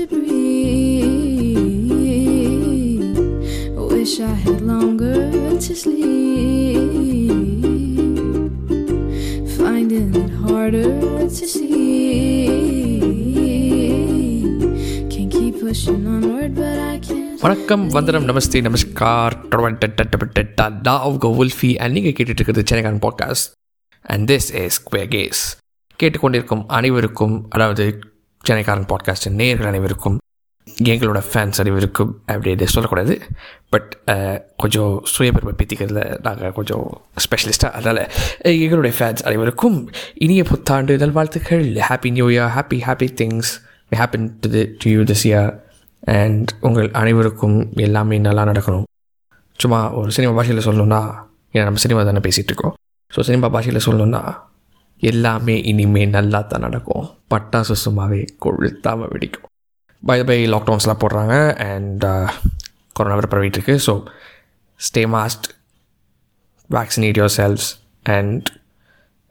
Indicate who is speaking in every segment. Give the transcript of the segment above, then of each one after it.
Speaker 1: to breathe. Wish I had longer to sleep. Finding it harder to see. Can't keep pushing onward, but I can't.
Speaker 2: வணக்கம் வந்தனம் நமஸ்தே நமஸ்கார் நான் உங்க உல்ஃபி and நீங்கள் கேட்டுட்டு இருக்கிறது சென்னைக்கான podcast and this is குவே case கேட்டுக்கொண்டிருக்கும் அனைவருக்கும் அதாவது சென்னைக்காரன் பாட்காஸ்ட் நேர்கள் அனைவருக்கும் எங்களோட ஃபேன்ஸ் அனைவருக்கும் அப்படி இதை சொல்லக்கூடாது. பட் கொஞ்சம் சுயபெருமை பித்திக்கிறதுல நாங்கள் கொஞ்சம் ஸ்பெஷலிஸ்ட்டாக அதனால் எங்களுடைய ஃபேன்ஸ் அனைவருக்கும் இனிய புத்தாண்டு நல்வாழ்த்துக்கள். Happy new year happy happy things happen to the to you this year and உங்கள் அனைவருக்கும் எல்லாமே நல்லா நடக்கணும். சும்மா ஒரு சினிமா பாஷையில் சொல்லணுன்னா ஏன்னா நம்ம சினிமா தானே பேசிகிட்டு இருக்கோம். ஸோ சினிமா பாஷையில் சொல்லணுன்னா எல்லாமே இனிமேல் நல்லா தான் நடக்கும். பட்டாசு சும்மாவே கொழுத்தாமல் வெடிக்கும். பை பை லாக்டவுன்ஸ்லாம் போடுறாங்க அண்ட் கொரோனா வேறு பரவிட்டு இருக்கு. So stay masked vaccinate yourselves and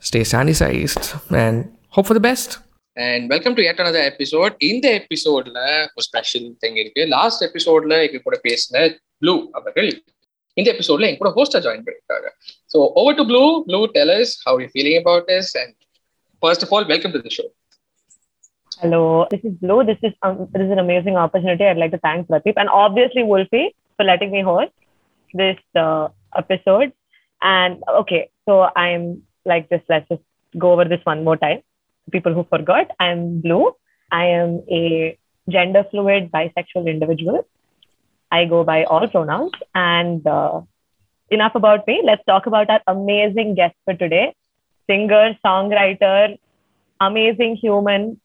Speaker 2: stay sanitized and hope for the best and welcome to yet another episode இந்த எபிசோட்ல ஒரு ஸ்பெஷல் திங் இருக்கு. லாஸ்ட் எபிசோட்ல எங்க கூட பேசின ப்ளூ அவர்கள் இந்த எபிசோட்ல எங்க கூட ஹோஸ்டா ஜாயின் பண்ணிருக்காங்க so over to blue blue டெலர்ஸ் how you feeling about this and first of all welcome to the show
Speaker 3: Hello, this is Blue. This is um, this is an amazing opportunity. I'd like to thank Pradeep and obviously Wolfie for letting me host this uh, episode. And okay, so I'm like this. Let's just go over this one more time. People who forgot, I'm Blue. I am a gender fluid bisexual individual. I go by all pronouns. And uh, enough about me. Let's talk about our amazing guest for today singer, songwriter, amazing human,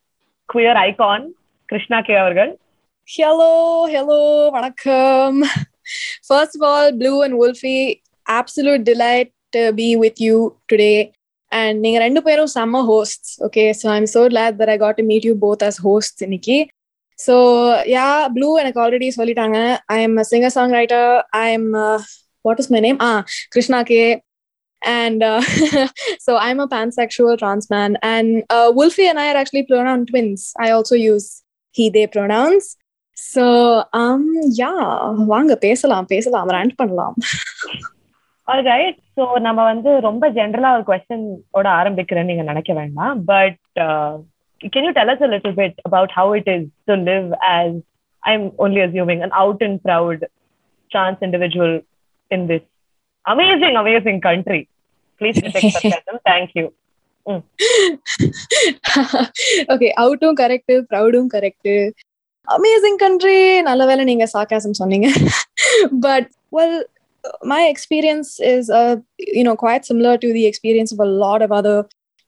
Speaker 3: queer icon, Krishna K. Avargal.
Speaker 4: Hello, hello, vanakkam. First of all, Blue and Wolfie, absolute delight to be with you today. And நீங்க ரெண்டு பேரும் செம்ம hosts. Okay, so I'm so glad that I got to meet you both as hosts இன்னைக்கு. So yeah Blue எனக்கு already சொல்லிட்டாங்க I am singer song writer I am what is my name uh Krishna K and uh, I I'm a pansexual trans man. And uh, Wolfie and I are actually pronoun twins. I also use he they pronouns. So um yeah, வாங்க பேசலாம் பேசலாம் rent பண்ணலாம்
Speaker 3: all right so நம்ம வந்து ரொம்ப ஜென்ரலா ஒரு question ஓட ஆரம்பிக்கிறேன்னு நீங்க நினைக்க வேண்டாம் but can you tell as a little bit about how it is to live as I am only assuming an out and proud trans individual in this amazing, amazing country. Please take sarcasm. Thank you.
Speaker 4: Okay அவுட்டும் correct ப்ரௌடும் correct amazing country நல்ல வேலை நீங்க சாக்காசம் சொன்னீங்க but well my experience is uh, you know quite similar to the experience of a lot of other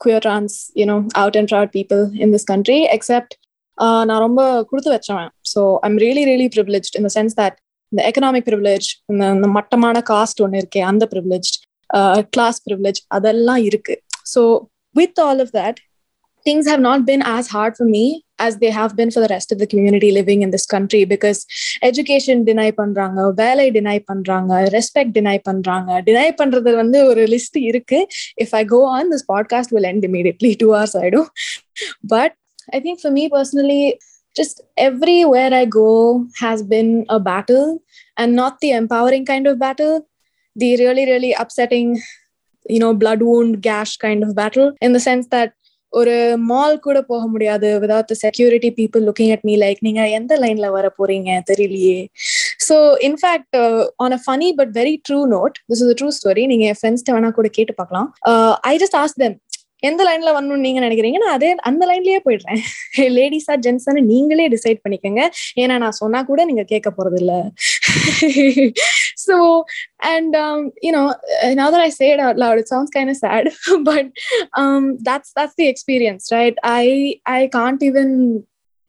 Speaker 4: queer trans you know out and proud people in this country except uh, நான் ரொம்ப கொடுத்து வச்சவன் so I'm really really privilege in the sense that இந்த economic privilege இந்த இந்த மட்டமான cost ஒன்று இருக்கே அந்த ப்ரிவிலேஜ் கிளாஸ் ப்ரிவிலேஜ் அதெல்லாம் இருக்கு so with all of that things have not been as hard for me as they have been for the rest of the community living in this country because education deny பண்றாங்க வேலை deny பண்றாங்க respect deny பண்றாங்க deny பண்றது வந்து ஒரு list இருக்கு if i go on this podcast will end immediately two hours i do but i think for me personally just everywhere i go has been a battle and not the empowering kind of battle the really really upsetting you know blood wound gash kind of battle in the sense that ஒரு mall கூட போக முடியாது without security people looking at me like நீங்க எந்த லைன்ல வர போறீங்க? தெரியலையே. So in fact on a funny but very true note this is true story நீங்க என் ஃப்ரெண்ட்ஸ்ட வேணா கூட கேட்டு பார்க்கலாம். ஐ ஜஸ்ட் ஆஸ் தெம் எந்த லைன்ல வரணும்னு நீங்க நினைக்கிறீங்க? நான் அதே அந்த லைன்லயே போயிடுறேன். லேடிஸா ஜென்ஸான்னு நீங்களே டிசைட் பண்ணிக்கோங்க. ஏன்னா நான் சொன்னா கூட நீங்க கேட்க போறது இல்ல ஸோ அண்ட் யூனோ நான் know now that i say it out loud it sounds kind of sad but um, that's that's the experience right? I i can't even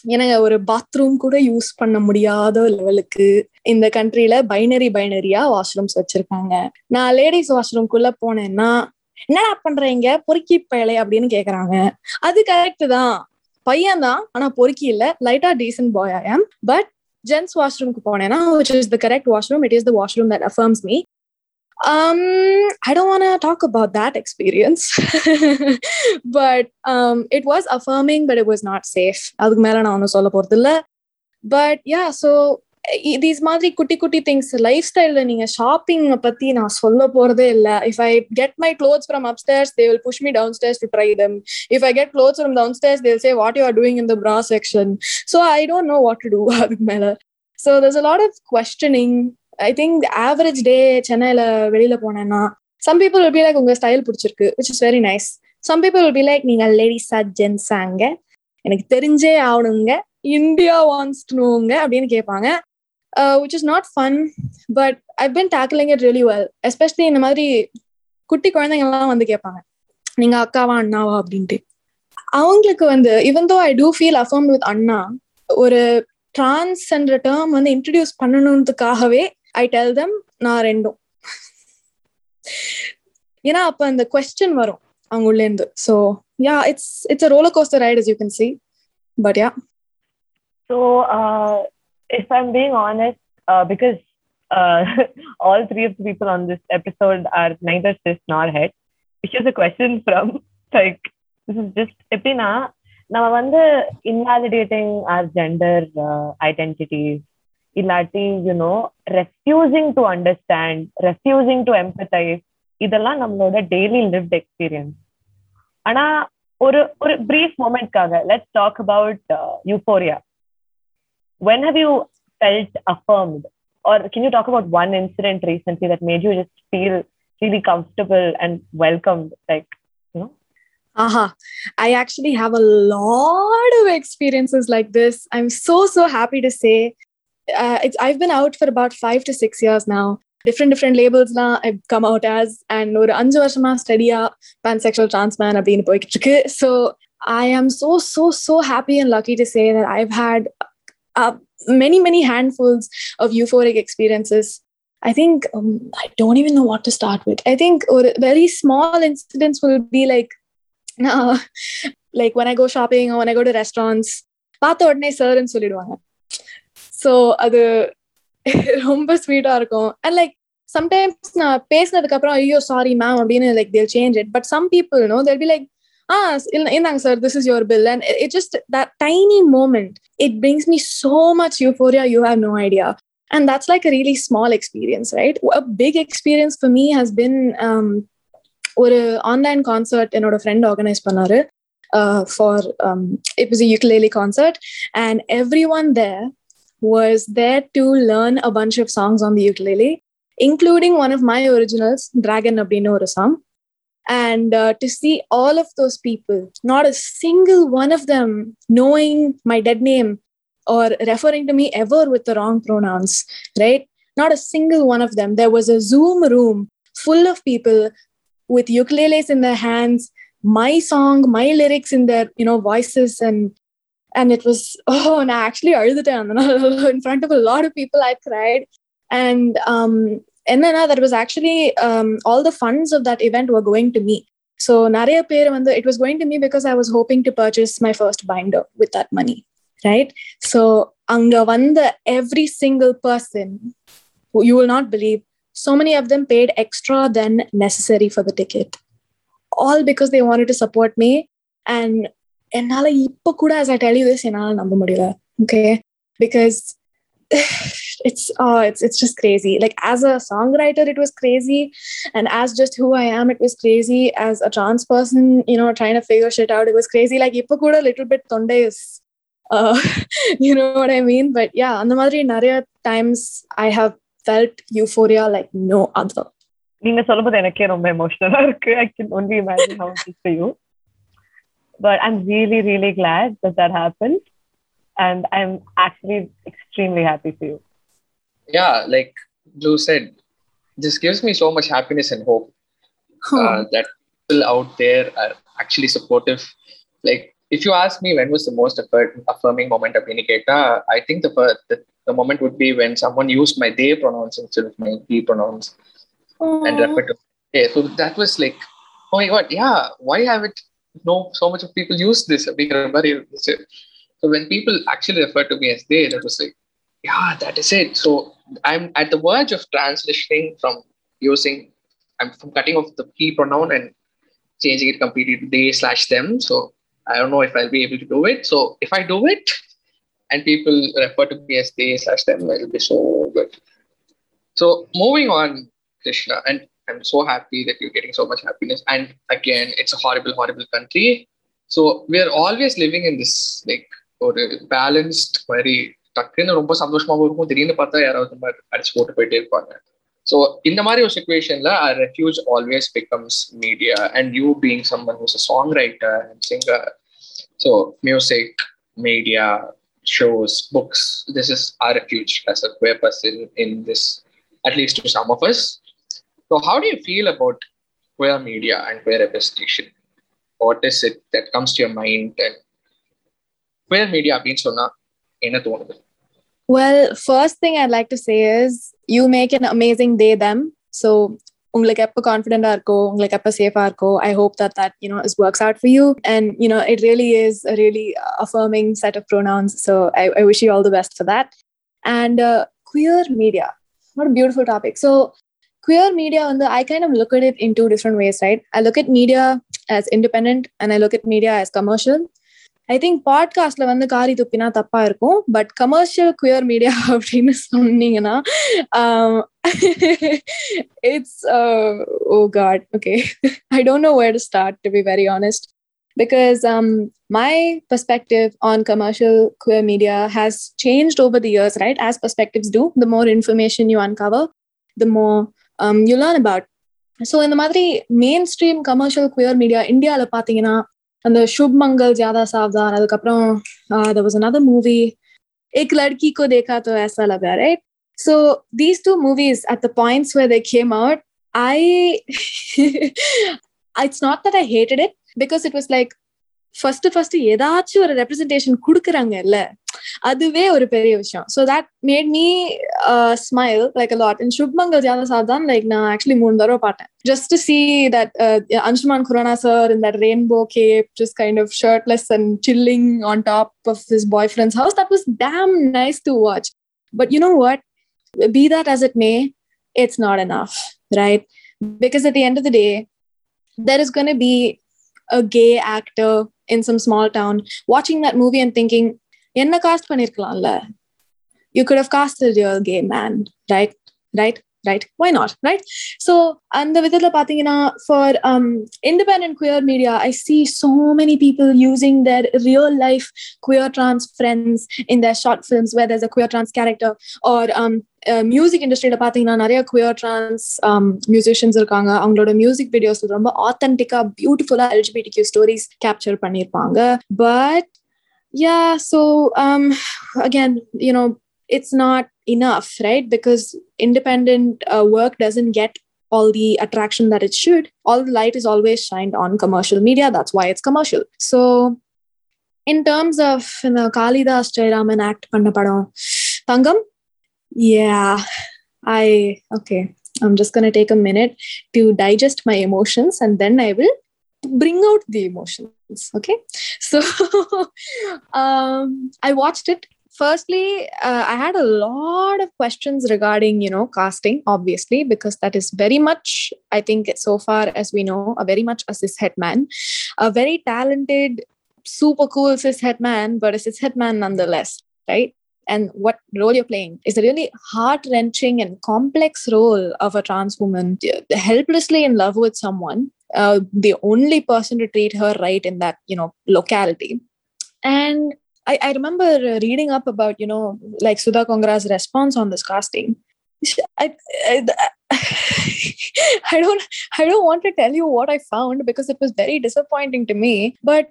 Speaker 4: எனக்கு ஒரு பாத்ரூம் கூட யூஸ் பண்ண முடியாத லெவலுக்கு இந்த கண்ட்ரில பைனரி பைனரியா வாஷ்ரூம்ஸ் வச்சிருக்காங்க. நான் லேடிஸ் வாஷ்ரூம்குள்ள போனேன்னா என்னடா பண்றீங்க பொறுக்கி பயலை அப்படின்னு கேக்குறாங்க அது கரெக்ட் தான் பையன் தான் ஆனா பொறுக்கி இல்ல லைட்டா டீசன்ட் பாய் ஐ ஆம் பட் ஜென்ஸ் வாஷ்ரூம்க்கு போனேன்னா which is the correct washroom it is the washroom that affirms me um i don't want to experience but that experience affirming but it was affirming but அதுக்கு மேல நான் ஒன்னும் சொல்ல போறது இல்ல பட் யா ஸோ தீஸ் மாதிரி குட்டி குட்டி திங்ஸ் லைஃப் ஸ்டைல்ல நீங்க ஷாப்பிங் பத்தி நான் சொல்ல போறதே இல்ல. If I get my clothes from upstairs they will push me downstairs to try them if I get clothes from downstairs they'll say what you are doing in the bra section so I don't know what to do அதுக்கு மேல. So there's a lot of questioning I think average day சென்னையில வெளியில போனேன்னா some people will be like உங்க style பிடிச்சிருக்கு which is very nice some people will be like நீங்க லேடிஸா ஜென்ஸாங்க எனக்கு தெரிஞ்சே ஆகணுங்க. இந்தியா வாண்ட்ஸ் அப்படின்னு கேட்பாங்க. Which is not fun but I been tackling it really well especially இந்த மாதிரி குட்டி குழந்தைங்கலாம் வந்து கேட்பாங்க நீங்க அக்காவா அண்ணாவா? அப்படின்ட்டு. அவங்களுக்கு வந்து இவன் though I do feel affirm with அண்ணா ஒரு டிரான்ஸ்ன்ற டேர்ம் வந்து இன்ட்ரடியூஸ் பண்ணணுன்றதுக்காகவே ஐ டெல் தம் நான் ரெண்டும். ஏன்னா அப்ப அந்த கொஸ்டின் வரும் அவங்க உள்ள இருந்து so yeah it's it's a roller coaster ride is you can see but yeah
Speaker 3: so if I'm being honest, uh, because uh, all three of the people on this episode are neither cis nor het, which is a question from like this is just எப்படின்னா நம்ம வந்து invalidating our gender uh, identities இல்லாட்டி you know refusing to understand refusing to empathise இதெல்லாம் நம்மளோட daily lived experience ஆனா ஒரு ஒரு brief மொமெண்ட்காக let's talk about euphoria when have you felt affirmed or can you talk about one incident recently that made you just feel really comfortable and welcomed like you know
Speaker 4: Aha. I actually have a lot of experiences like this. I'm so, so happy to say. Uh, it's, I've been out for about five to six years now. Different, different labels now I've come out as. And ஒரு அஞ்சு வருஷமா ஸ்டடியா pansexual trans man அப்படின்னு போய்கிட்டு இருக்கு. So I am so, so, so happy and lucky to say that I've had uh, many, many handfuls of euphoric experiences. I think um, I don't even know what to start with. I think or very small incidents will be like, uh, like when I go shopping or when I go to restaurants, பார்த்த உடனே சார்ன்னு சொல்லிடுவாங்க so அது ரொம்ப ஸ்வீட்டா இருக்கும் and like sometimes நான் பேசினதுக்கு அப்புறம் ஐயோ சாரி மேம் அப்படின்னு like they'll change it but some people no they'll be like ah il- இந்தாங்க sir this is your bill and it just that tiny moment it brings me so much euphoria you have no idea and that's like a really small experience right a big experience for me has been um ஒரு online concert என்னோட friend organise பண்ணாரு for it was யூக்லேலி concert and every one there was there to learn a bunch of songs on the யூக்லேலி including one of my originals dragon அப்படின்னு ஒரு song and uh, to see all of those people not a single one of them knowing my dead name or referring to me ever with the wrong pronouns right not a single one of them there was a zoom room full of people with ukuleles in their hands my song my lyrics in their you know voices and and it was oh and i actually அழுதுட்டேன் in front of a lot of people i cried and um and then uh, that was actually um, all the funds of that event were going to me so நிறைய பேர் வந்து it was going to me because i was hoping to purchase my first binder with that money right so அங்க வந்த every single person who you will not believe so many of them paid extra than necessary for the ticket all because they wanted to support me and என்னால இப்ப கூட as I tell you this என்னால நம்ப முடியல okay because it's oh it's it's just crazy like as a songwriter it was crazy and as just who i am it was crazy as a trans person you know trying to figure shit out it was crazy like இப்ப கூட little bit தொண்டை is uh you know what i mean but yeah அந்த மாதிரி நிறைய times i have felt euphoria like no other
Speaker 3: நீங்க சொல்லும்போது எனக்கே ரொம்ப எமோஷனலா இருக்கு I can only imagine how it to you but I am really really glad that that happen and I am actually extremely happy for you
Speaker 5: yeah, like Blue said, this gives me so much happiness and hope uh, that people out there are actually supportive. Like, if you ask me when was the most affir- affirming moment of Indicata, I think the, fir- the the moment would be when someone used my they pronouns instead of my he pronouns and referred to they. So that was like, oh my god, yeah, why haven't no so much of people use this? So when people actually refer to me as they, that was like, yeah that is it. So i'm at the verge of transitioning from using i'm from cutting off the he pronoun and changing it completely to they slash them. So i don't know if i'll be able to do it. So if i do it and people refer to me as they slash them it'll be so good. So moving on krishna and i'm so happy that you're getting so much happiness. And again it's a horrible horrible country. So we are always living in this like or balanced very டக்குன்னு ரொம்ப சந்தோஷமாவும் இருக்கும் திடீர்னு பார்த்தா யாராவது இந்த மாதிரி அடிச்சு போட்டு போயிட்டே இருப்பாங்க ஸோ இந்த மாதிரி ஒரு சுச்சுவேஷன்ல R refuge always becomes media and you being someone who's a song writer and singer so music media shows, books. This is our refuge as a queer person in this, at least to some of us. So, how do you feel about queer media and queer representation? What is it that comes to your mind? And queer media அப்படின்னு சொன்னா என்ன தோணுது
Speaker 4: Well, first thing I'd like to say is you make an amazing they them. So உங்களுக்கு எப்போ கான்ஃபிடென்டா இருக்கோ உங்களுக்கு எப்போ சேஃபா இருக்கோ I hope that that you know is works out for you and you know it really is really affirming set of pronouns so I I wish you all the best for that and queer media what beautiful topic so queer media on the i kind of look at it in two different ways right i look at media as independent and i look at media as commercial I think பாட்காஸ்ட்ல வந்து காரி துப்பினா தப்பா இருக்கும் but commercial queer media அப்படின்னு சொன்னீங்கன்னா it's O God okay I don't know where to start to be very honest because um, my perspective on commercial queer media has changed over the years, right? As perspectives do, the more information you uncover, the more um, you learn about. So, in the மாதிரி mainstream commercial queer media, இந்தியாவில் பார்த்தீங்கன்னா அந்த शुभ मंगल ज्यादा सावधान அதுக்கப்புறம் there was another movie एक लड़की को देखा तो ऐसा लगा right so these two movies at the points where they came out I it's not that I hated it because it was like first first ஏதாச்சும் ஒரு ரெப்ரஸன்டேஷன் கொடுக்குறாங்கல்ல அதுவே ஒரு பெரிய விஷயம். So that made me smile like lot and Shubh Mangal Zyada தான் like நான் actually மூணு தடவை பார்த்தேன். Just to see that Ayushmann Khurrana sir in that rainbow cape just kind of shirtless and chilling on top of his boyfriend's house that was damn nice to watch but you know what be that as it may it's not enough, right? Because at the end of the day, there is going to be a gay in some small town watching that movie and thinking, என்ன cost பண்ணிருக்கலாம்ல you could have cast a real gay man, right? Right? Right? Why not? Right? So, அந்த விதத்துல பாத்தீங்கன்னா for um, independent queer media, I see so many people using their real life queer trans friends in their short films where there's a queer trans character or um, music இண்டஸ்ட்ரியில பாத்தீங்கன்னா நிறைய queer trans musicians இருக்காங்க அவங்களோட music videos ரொம்ப ஆத்தென்டிக்கா பியூட்டிஃபுல்லா LGBT Q stories capture பண்ணியிருப்பாங்க but yeah so again you know it's not enough, right? Because independent uh, work doesn't get all the attraction that it should. All the light is always shined on commercial media. That's why it's commercial. So, in terms of you know, Kalidas Jayaraman act panna padam, Thangam, yeah, I okay. I'm just gonna take a minute to digest my emotions and then I will bring out the emotions. Okay, so um, I watched it firstly uh, i had a lot of questions regarding you know casting obviously because that is very much i think so far as we know a very much a cishet man. A very talented super cool cishet man but a cishet man nonetheless right? And what role you're playing is a really heart-wrenching and complex role of a trans woman helplessly in love with someone uh, the only person to treat her right in that you know locality. And I, I remember reading up about, you know, like Sudha Kongara's response on this casting. I, I, I don't I don't want to tell you what I found because it was very disappointing to me. But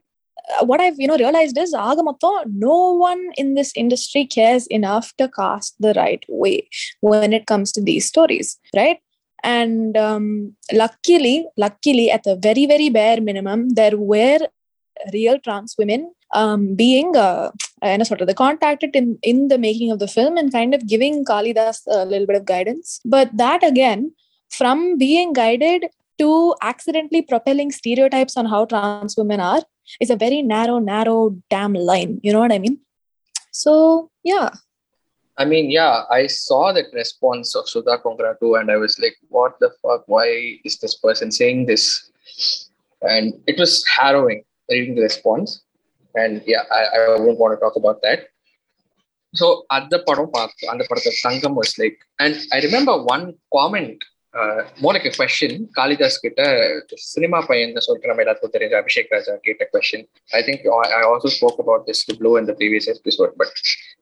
Speaker 4: what I've you know realized is no one in this industry cares enough to cast the right way when it comes to these stories, right? And um, luckily, luckily, at the very very bare minimum, there were real trans women um, being uh, sort of the contacted in, in the making of the film and kind of giving Kalidas a little bit of guidance. But that again, from being guided to accidentally propelling stereotypes on how trans women are, is a very narrow, narrow damn line. You know what I mean? So yeah.
Speaker 5: I mean, yeah, I saw that response of Sudha Kongara too, and I was like, what the fuck? Why is this person saying this? And it was harrowing reading the response and yeah, I, I won't want to talk about that. So அந்த படம் பார்த்து அந்த படத்தை தங்கம் was like and I remember one comment more like question Kalidas கிட்ட cinema பையன் சொல்ற நம்ம எல்லாத்துக்கும் தெரிஞ்ச அபிஷேக் ராஜா கேட்ட question I think I also spoke about this to blue in the previous episode but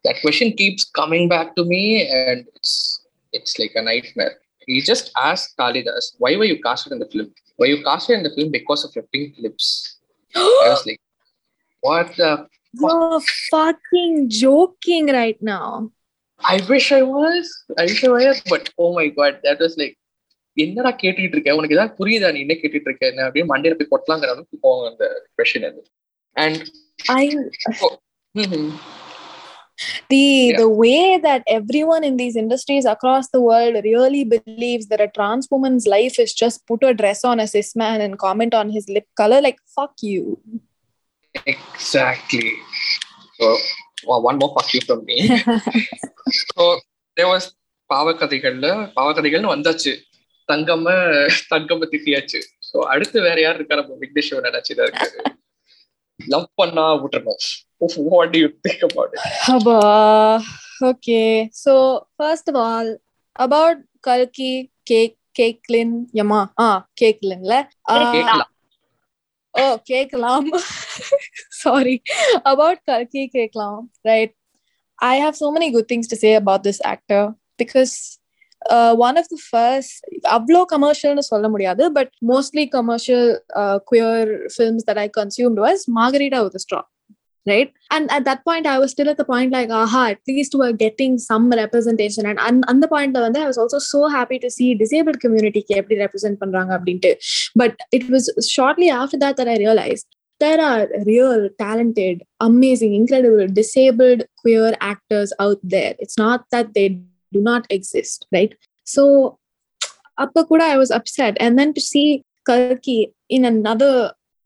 Speaker 5: that question keeps coming back to me and it's it's like a night Meir he just asked Kalidas, why were you casted in the film? Were you casted in the film because of your pink lips? I was like, what the?
Speaker 4: You're fucking joking right now.
Speaker 5: I wish I was. I wish I was. But oh my god, that was like, என்னடா கேட்டுட்டு இருக்க உனக்கு ஏதாவது புரியுதா நீ என்ன கேட்டுட்டு இருக்க என்ன அப்படின்னு மண்டையில போய் கொட்டலாங்கிற அளவுக்கு போகும் அந்த கொஸ்டின் அது and
Speaker 4: I the
Speaker 5: Yeah.
Speaker 4: the way that everyone in these industries across the world really believes that a trans woman's life is just put a dress on a cis man and comment on his lip color like fuck you
Speaker 5: Exactly. So, well, one more fuck you from me. so, there was பாவக்கதைகள்ல பாவக்கதைகள்னு வந்தாச்சு தங்கம்ம தங்கம்ம திட்டியாச்சு so அடுத்து வேற யார் இருக்கா நம்ம விக்னேஷ் நினைச்சுதான் இருக்காரு லவ் பண்ணா விட்டுறணும் what do you think about it?
Speaker 4: Haba. Okay. So first of all, about Kalki Cake Cakelin Yama. Ah,
Speaker 5: Cakelinல.
Speaker 4: ஓ கேக்கலாம் சாரி அபவுட் கல்கி கேக்கலாம் right I have so many good things to say about this actor because one of the first அவ்வளோ கமர்ஷியல்னு சொல்ல முடியாது but mostly commercial queer films that I consumed was Margarita with straw right and at that point i was still at the point like aha at least we're getting some representation and and on the point வந்து i was also so happy to see disabled community க்கு எப்படி represent பண்றாங்க அப்படின்ட்டு but it was shortly after that that i realized there are real talented amazing incredible disabled queer actors out there it's not that they do not exist right so appa kuda i was upset and then to see kalki in another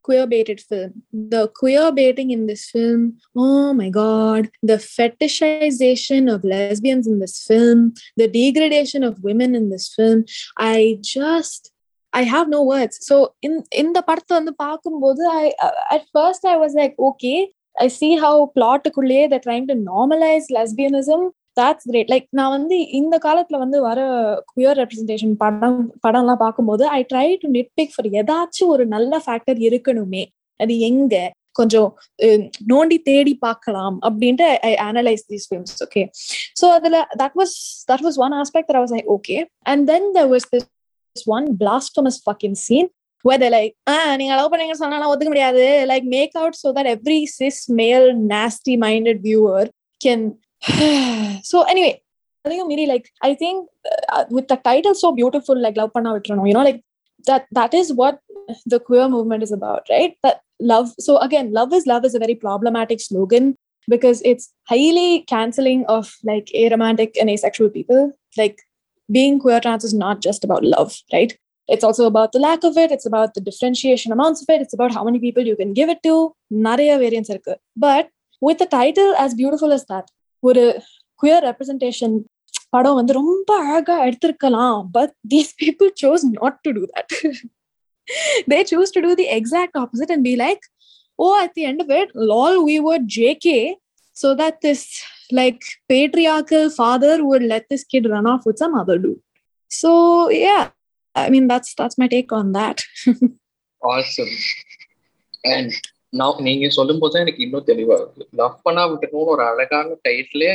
Speaker 4: queer baited film. The queer baiting in this film, oh my god, the fetishization of lesbians in this film, the degradation of women in this film. I just I have no words. So in in the படத்தை வந்து பார்க்கும்போது I uh, at first I was like okay I see how plotக்குள்ளே they're trying to normalize lesbianism that's great like நான் வந்து இந்த காலத்துல வந்து வர queer representation படம் படம்லாம் பார்க்கும்போது I try to nitpick for ஏதாச்சும் ஒரு நல்ல ஃபேக்டர் இருக்கணுமே. அது எங்க? கொஞ்சம் நோண்டி தேடி பார்க்கலாம் அப்படின்ட்டு I analyse these films okay so அதுல that was that was one aspect I was I okay and then there was this one blasphemous fucking scene where like like நீங்க லவ் பண்ணீங்க சொன்னாலும் ஒத்துக்க முடியாது. Like make out so that every cis male nasty minded viewer can so anyway, telling you, Miri, like I think uh, uh, with the title so beautiful, like Love Panna Vitrano, you know, like that that is what the queer movement is about, right? That love. So again, love is love is a very problematic slogan because it's highly canceling of like aromantic and asexual people. Like being queer trans is not just about love, right? It's also about the lack of it. It's about the differentiation amounts of it. It's about how many people you can give it to. Naraya variant circle. But with a title as beautiful as that, ஒரு queer representation படம் வந்து ரொம்ப அழகா எடுத்திருக்கலாம் but these people chose not to do that they choose to do the exact opposite and be like oh at the end of it lol we were jk so that this like patriarchal father would let this kid run off with some other dude so yeah i mean that's that's my take on that
Speaker 5: awesome and நான் நீங்க சொல்லும் போது எனக்கு இன்னும் தெளிவா இருக்கு love பண்ணா விட்டுணும்னு ஒரு அழகான டைட்டிலே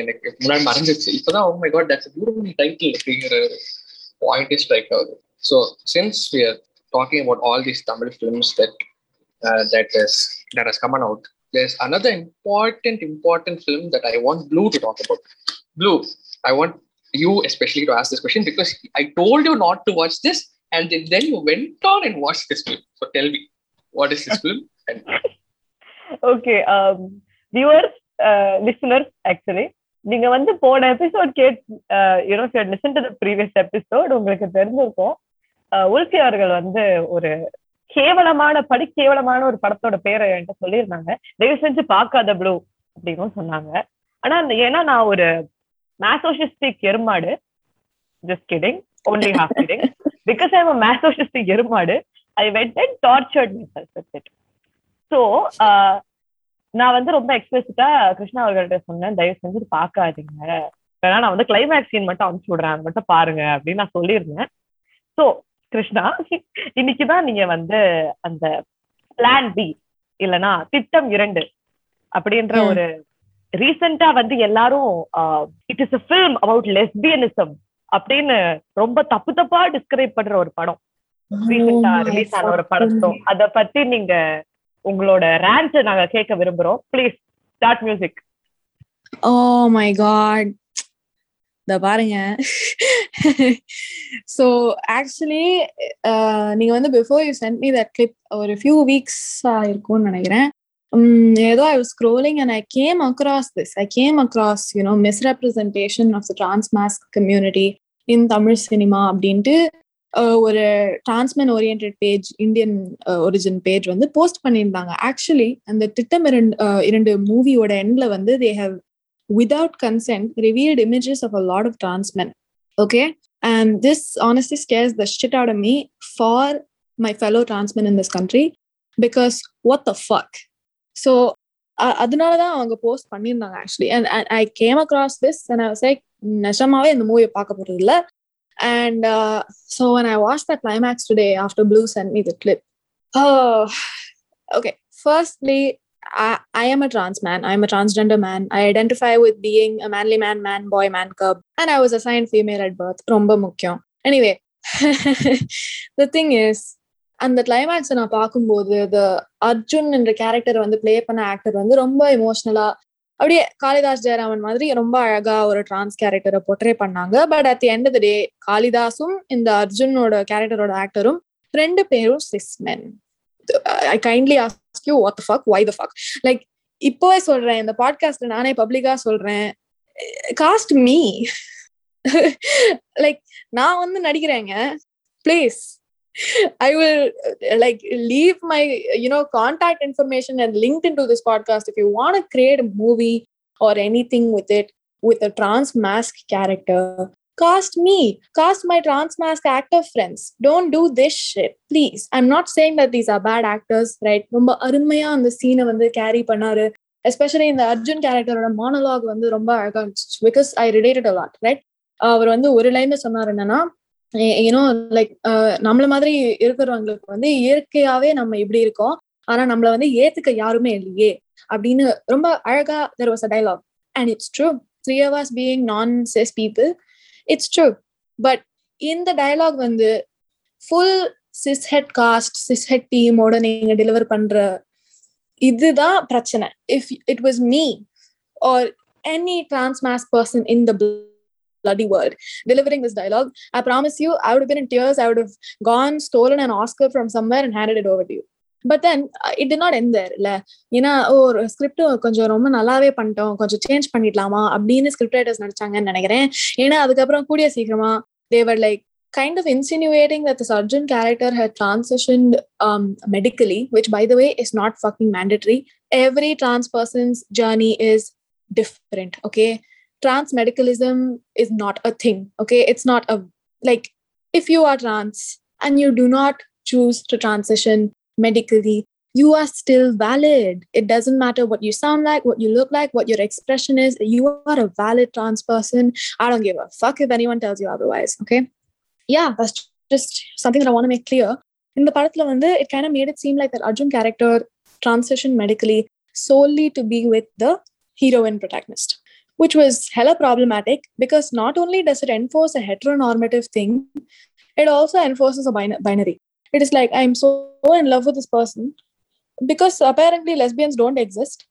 Speaker 5: எனக்கு முன்னாடி மறைஞ்சிச்சு இப்பதான் oh my god that's beautiful title அப்படிங்கிற பாயிண்ட் ஸ்ட்ரைக் ஆகுது so since we are talking about all these Tamil films that that is that has come out there's another important important film that i want blue to talk about blue i want you especially to ask this question because i told you not to watch this and then, then you went on and watched this film. So tell me, what is this film
Speaker 3: okay viewers listeners actually நீங்க வந்து போன episode gate you know listen to the previous episode உங்களுக்கு தெரிஞ்சிருக்கும். Uh, உல்ஃபி அவர்கள் வந்து ஒரு கேவலமான படி கேவலமான ஒரு படத்தோட பேரை என்கிட்ட சொல்லியிருந்தாங்க. தயவு செஞ்சு பார்க்காத ப்ளூ அப்படின்னு சொன்னாங்க. ஆனா ஏன்னா நான் ஒரு masochistic Erumadu just kidding only half kidding because i'm masochistic Erumadu i went and tortured myself with it. So uh, நான் வந்து ரொம்ப எக்ஸ்பிரசிட்டா கிருஷ்ணா அவர்கள்ட்ட சொன்னேன் தயவு செஞ்சு பார்க்காதீங்க. வேணா நான் வந்து கிளைமேக்ஸ் சீன் மட்டும் அனுப்பிச்சு விடுறேன். அது மட்டும் பாருங்க. அப்படின்னு நான் சொல்லியிருந்தேன். ஸோ கிருஷ்ணா இன்னைக்கு தான் நீங்க வந்து அந்த பிளான் பி இல்லனா திட்டம் இரண்டு அப்படின்ற. ஒரு ரீசெண்டா வந்து எல்லாரும் it is a film about lesbianism அப்படின்னு ரொம்ப தப்பு தப்பா டிஸ்கிரைப் பண்ற ஒரு படம். ரீசெண்டா ரிலீஸ் ஆன ஒரு So, அத பத்தி நீங்க உங்களோட ரேண்ட் நாங்க கேட்க விரும்புறோம். Please start music
Speaker 4: oh my god இந்த பாருங்க. ஸோ ஆக்சுவலி நீங்க வந்து before you sent me that clip ஒரு ஃபியூ வீக்ஸ் இருக்கும்னு நினைக்கிறேன். ஏதோ I was scrolling and I came across this I came across you know misrepresentation of the transmasc community in Tamil cinema அப்படின்ட்டு ஒரு transman orient page Indian origin page வந்து post பண்ணியிருந்தாங்க. Actually அந்த திட்டம் இரண்டு இரண்டு மூவியோட எண்ட்ல வந்து they have without consent revealed images of a lot of transmen okay and this honestly scares the shit out me for my fellow transmen in this country because what the fuck so அதனால தான் அவங்க post பண்ணியிருந்தாங்க actually and I came across this and like நெசமாவே இந்த மூவியை பார்க்க போறது இல்லை and so when I watched that climax today after Blue sent me the clip. Oh, okay. Firstly, I, I am a trans man. I'm a transgender man. I identify with being a manly man, man, boy, man, cub. And I was assigned female at birth. ரொம்ப முக்கியம் anyway the thing is அந்த கிளைமேக்ஸை நான் பார்க்கும்போது the Arjun என்ற character வந்து play பண்ண actor வந்து ரொம்ப எமோஷ்னலா அப்படியே காளிதாஸ் ஜெயராமன் மாதிரி ரொம்ப அழகா ஒரு டிரான்ஸ் கேரக்டரை பொட்ரே பண்ணாங்க. But at the end of the day காளிதாஸும் இந்த அர்ஜுனோட கேரக்டரோட ஆக்டரும் ரெண்டு பேரும் cis men I kindly ask you what fuck why the fuck like இப்போவே சொல்றேன் இந்த பாட்காஸ்ட்ல நானே பப்ளிக்கா சொல்றேன். காஸ்ட் மீ லைக் நான் வந்து நடிக்கிறேங்க. Please I will like leave my you know contact information and link in to this podcast if you want create movie or anything with it with a transmasc character cast me cast my trans mask actor friends. Don't do this shit please. I'm not saying that these are bad actors right? ரொம்ப அருமையா அந்த சீனை வந்து carry பண்ணாரு. Especially இந்த அர்ஜுன் கேரக்டரோட மானலாக் வந்து ரொம்ப அழகா இருந்துச்சு. Because I related a lot right அவர் வந்து ஒரு லைன்ல சொன்னார் என்னன்னா ஏன்னோ லைக் நம்மள மாதிரி இருக்கிறவங்களுக்கு வந்து இயற்கையாவே நம்ம இப்படி இருக்கோம். ஆனா நம்மள வந்து ஏத்துக்க யாருமே இல்லையே அப்படின்னு ரொம்ப அழகா there was a dialogue and it's true three hours being non cis people it's true but இந்த டயலாக் வந்து ஃபுல் சிஸ்ஹெட் காஸ்ட் சிஸ்ஹெட் டீமோட நீங்க டெலிவர் பண்ற இதுதான் பிரச்சனை. If it was me or any transmasc person in the bloody world delivering this dialogue i promise you i would have been in tears i would have gone stolen an oscar from somewhere and handed it over to you but then it D நாட் எந்த இல்ல ஏன்னா ஒரு script கொஞ்சம் ரொம்ப நல்லாவே பண்ணிட்டோம் கொஞ்சம் சேஞ்ச் பண்ணிடலாமா அப்படின்னு ஸ்கிரிப்ட் ரைட்டர்ஸ் நினைச்சாங்கன்னு நினைக்கிறேன் ஏன்னா அதுக்கப்புறம் கூடிய சீக்கிரமா they were like kind of insinuating that the surgeon character had transitioned um, medically, which, by the way, is not fucking mandatory. Every trans person's journey is different. Okay, trans medicalism is not a thing. Okay, it's not a like if you are trans and you do not choose to transition medically, you are still valid. It doesn't matter what you sound like, what you look like, what your expression is. You are a valid trans person. I don't give a fuck if anyone tells you otherwise. Okay. Yeah, that's just something that I want to make clear. In the Paratla Vande, it kind of made it seem like that Arjun character transitioned medically solely to be with the heroine protagonist, which was hella problematic because not only does it enforce a heteronormative thing, it also enforces a bin- binary. It is like I'm so in love with this person because apparently lesbians don't exist.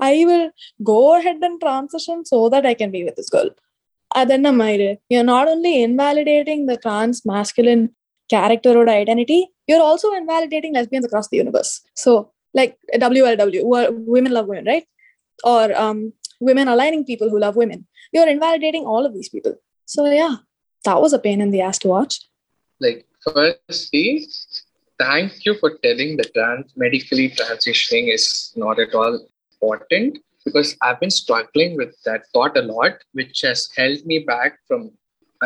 Speaker 4: I will go ahead and transition so that I can be with this girl. Adanna Maire, you're not only invalidating the trans masculine character or identity, you're also invalidating lesbians across the universe. So, like WLW, wo- women love women, right? Or um, women aligning people who love women. You're invalidating all of these people. So, yeah, that was a pain in the ass to watch.
Speaker 5: like firstly thank you for telling that trans medically transitioning is not at all important because i've been struggling with that thought a lot which has held me back from